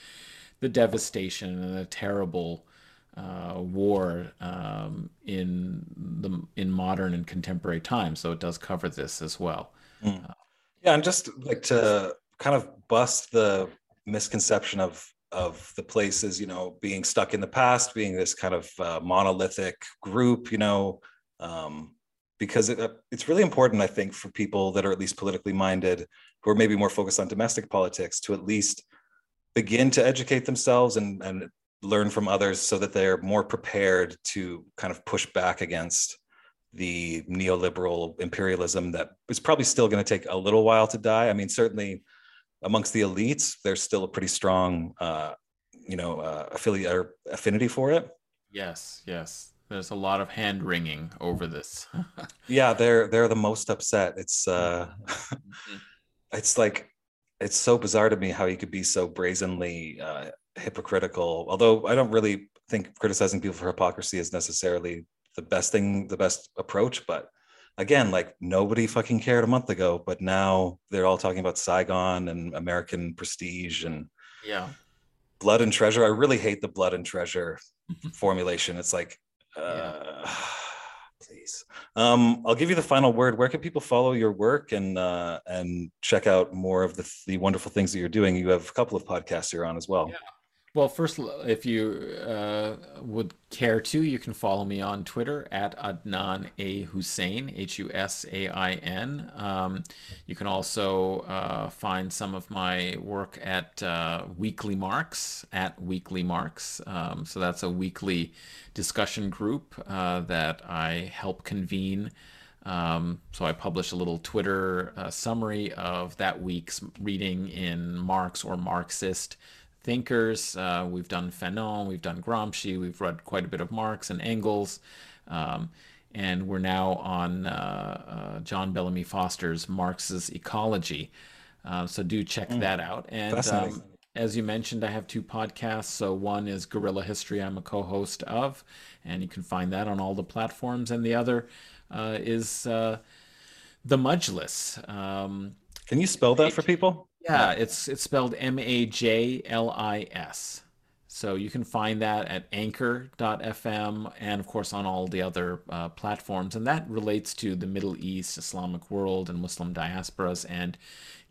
S3: the devastation and the terrible uh, war um, in the in modern and contemporary times. So it does cover this as well.
S2: Mm. Yeah, and just like to kind of bust the misconception of of the places, you know, being stuck in the past, being this kind of uh, monolithic group, you know, um, because it, uh, it's really important, I think, for people that are at least politically minded, who are maybe more focused on domestic politics, to at least begin to educate themselves and, and learn from others so that they're more prepared to kind of push back against the neoliberal imperialism that is probably still going to take a little while to die. I mean, certainly amongst the elites, there's still a pretty strong, uh, you know, uh, affiliate or affinity for it.
S3: Yes, yes. There's a lot of hand wringing over this. <laughs>
S2: yeah, they're they're the most upset. It's uh mm-hmm. <laughs> it's like it's so bizarre to me how you could be so brazenly uh, hypocritical. Although I don't really think criticizing people for hypocrisy is necessarily the best thing, the best approach. But again, like nobody fucking cared a month ago, but now they're all talking about Saigon and American prestige and
S3: yeah,
S2: blood and treasure. I really hate the blood and treasure <laughs> formulation. It's like uh, <sighs> please. Um, I'll give you the final word. Where can people follow your work and uh, and check out more of the, the wonderful things that you're doing? You have a couple of podcasts you're on as well.
S3: Yeah. Well, first, if you uh, would care to, you can follow me on Twitter at Adnan A Husain H U S A I N. Um, you can also uh, find some of my work at uh, Weekly Marx, at Weekly Marx. Um, so that's a weekly discussion group uh, that I help convene. Um, so I publish a little Twitter uh, summary of that week's reading in Marx or Marxist thinkers. Uh, we've done Fanon, we've done Gramsci, we've read quite a bit of Marx and Engels. Um, and we're now on uh, uh, John Bellamy Foster's Marx's Ecology. Uh, so do check mm. that out. And um, as you mentioned, I have two podcasts. So one is Guerrilla History, I'm a co host of, and you can find that on all the platforms. And the other uh, is uh, The Majlis. Um,
S2: can you spell that for people?
S3: Yeah, it's it's spelled M A J L I S. So you can find that at anchor.fm and, of course, on all the other uh, platforms. And that relates to the Middle East, Islamic world, and Muslim diasporas. And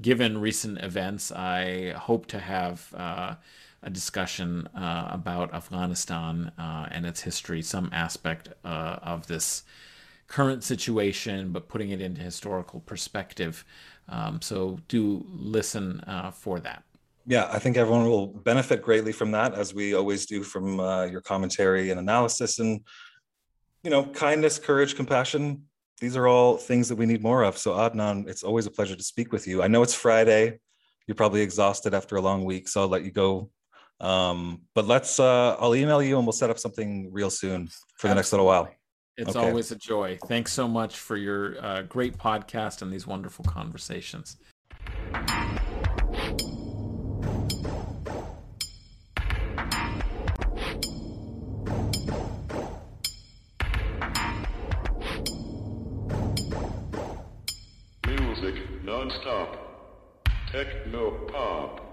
S3: given recent events, I hope to have uh, a discussion uh, about Afghanistan uh, and its history, some aspect uh, of this current situation, but putting it into historical perspective. Um, so do listen uh, for that.
S2: Yeah, I think everyone will benefit greatly from that, as we always do from uh, your commentary and analysis. And, you know, kindness, courage, compassion, these are all things that we need more of. So, Adnan, it's always a pleasure to speak with you. I know it's Friday. You're probably exhausted after a long week, so I'll let you go. Um, but let's, uh, I'll email you and we'll set up something real soon for the Absolutely. next little while.
S3: It's okay. always a joy. Thanks so much for your uh, great podcast and these wonderful conversations.
S4: Music non-stop. Techno pop.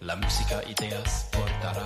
S5: La música ideas portará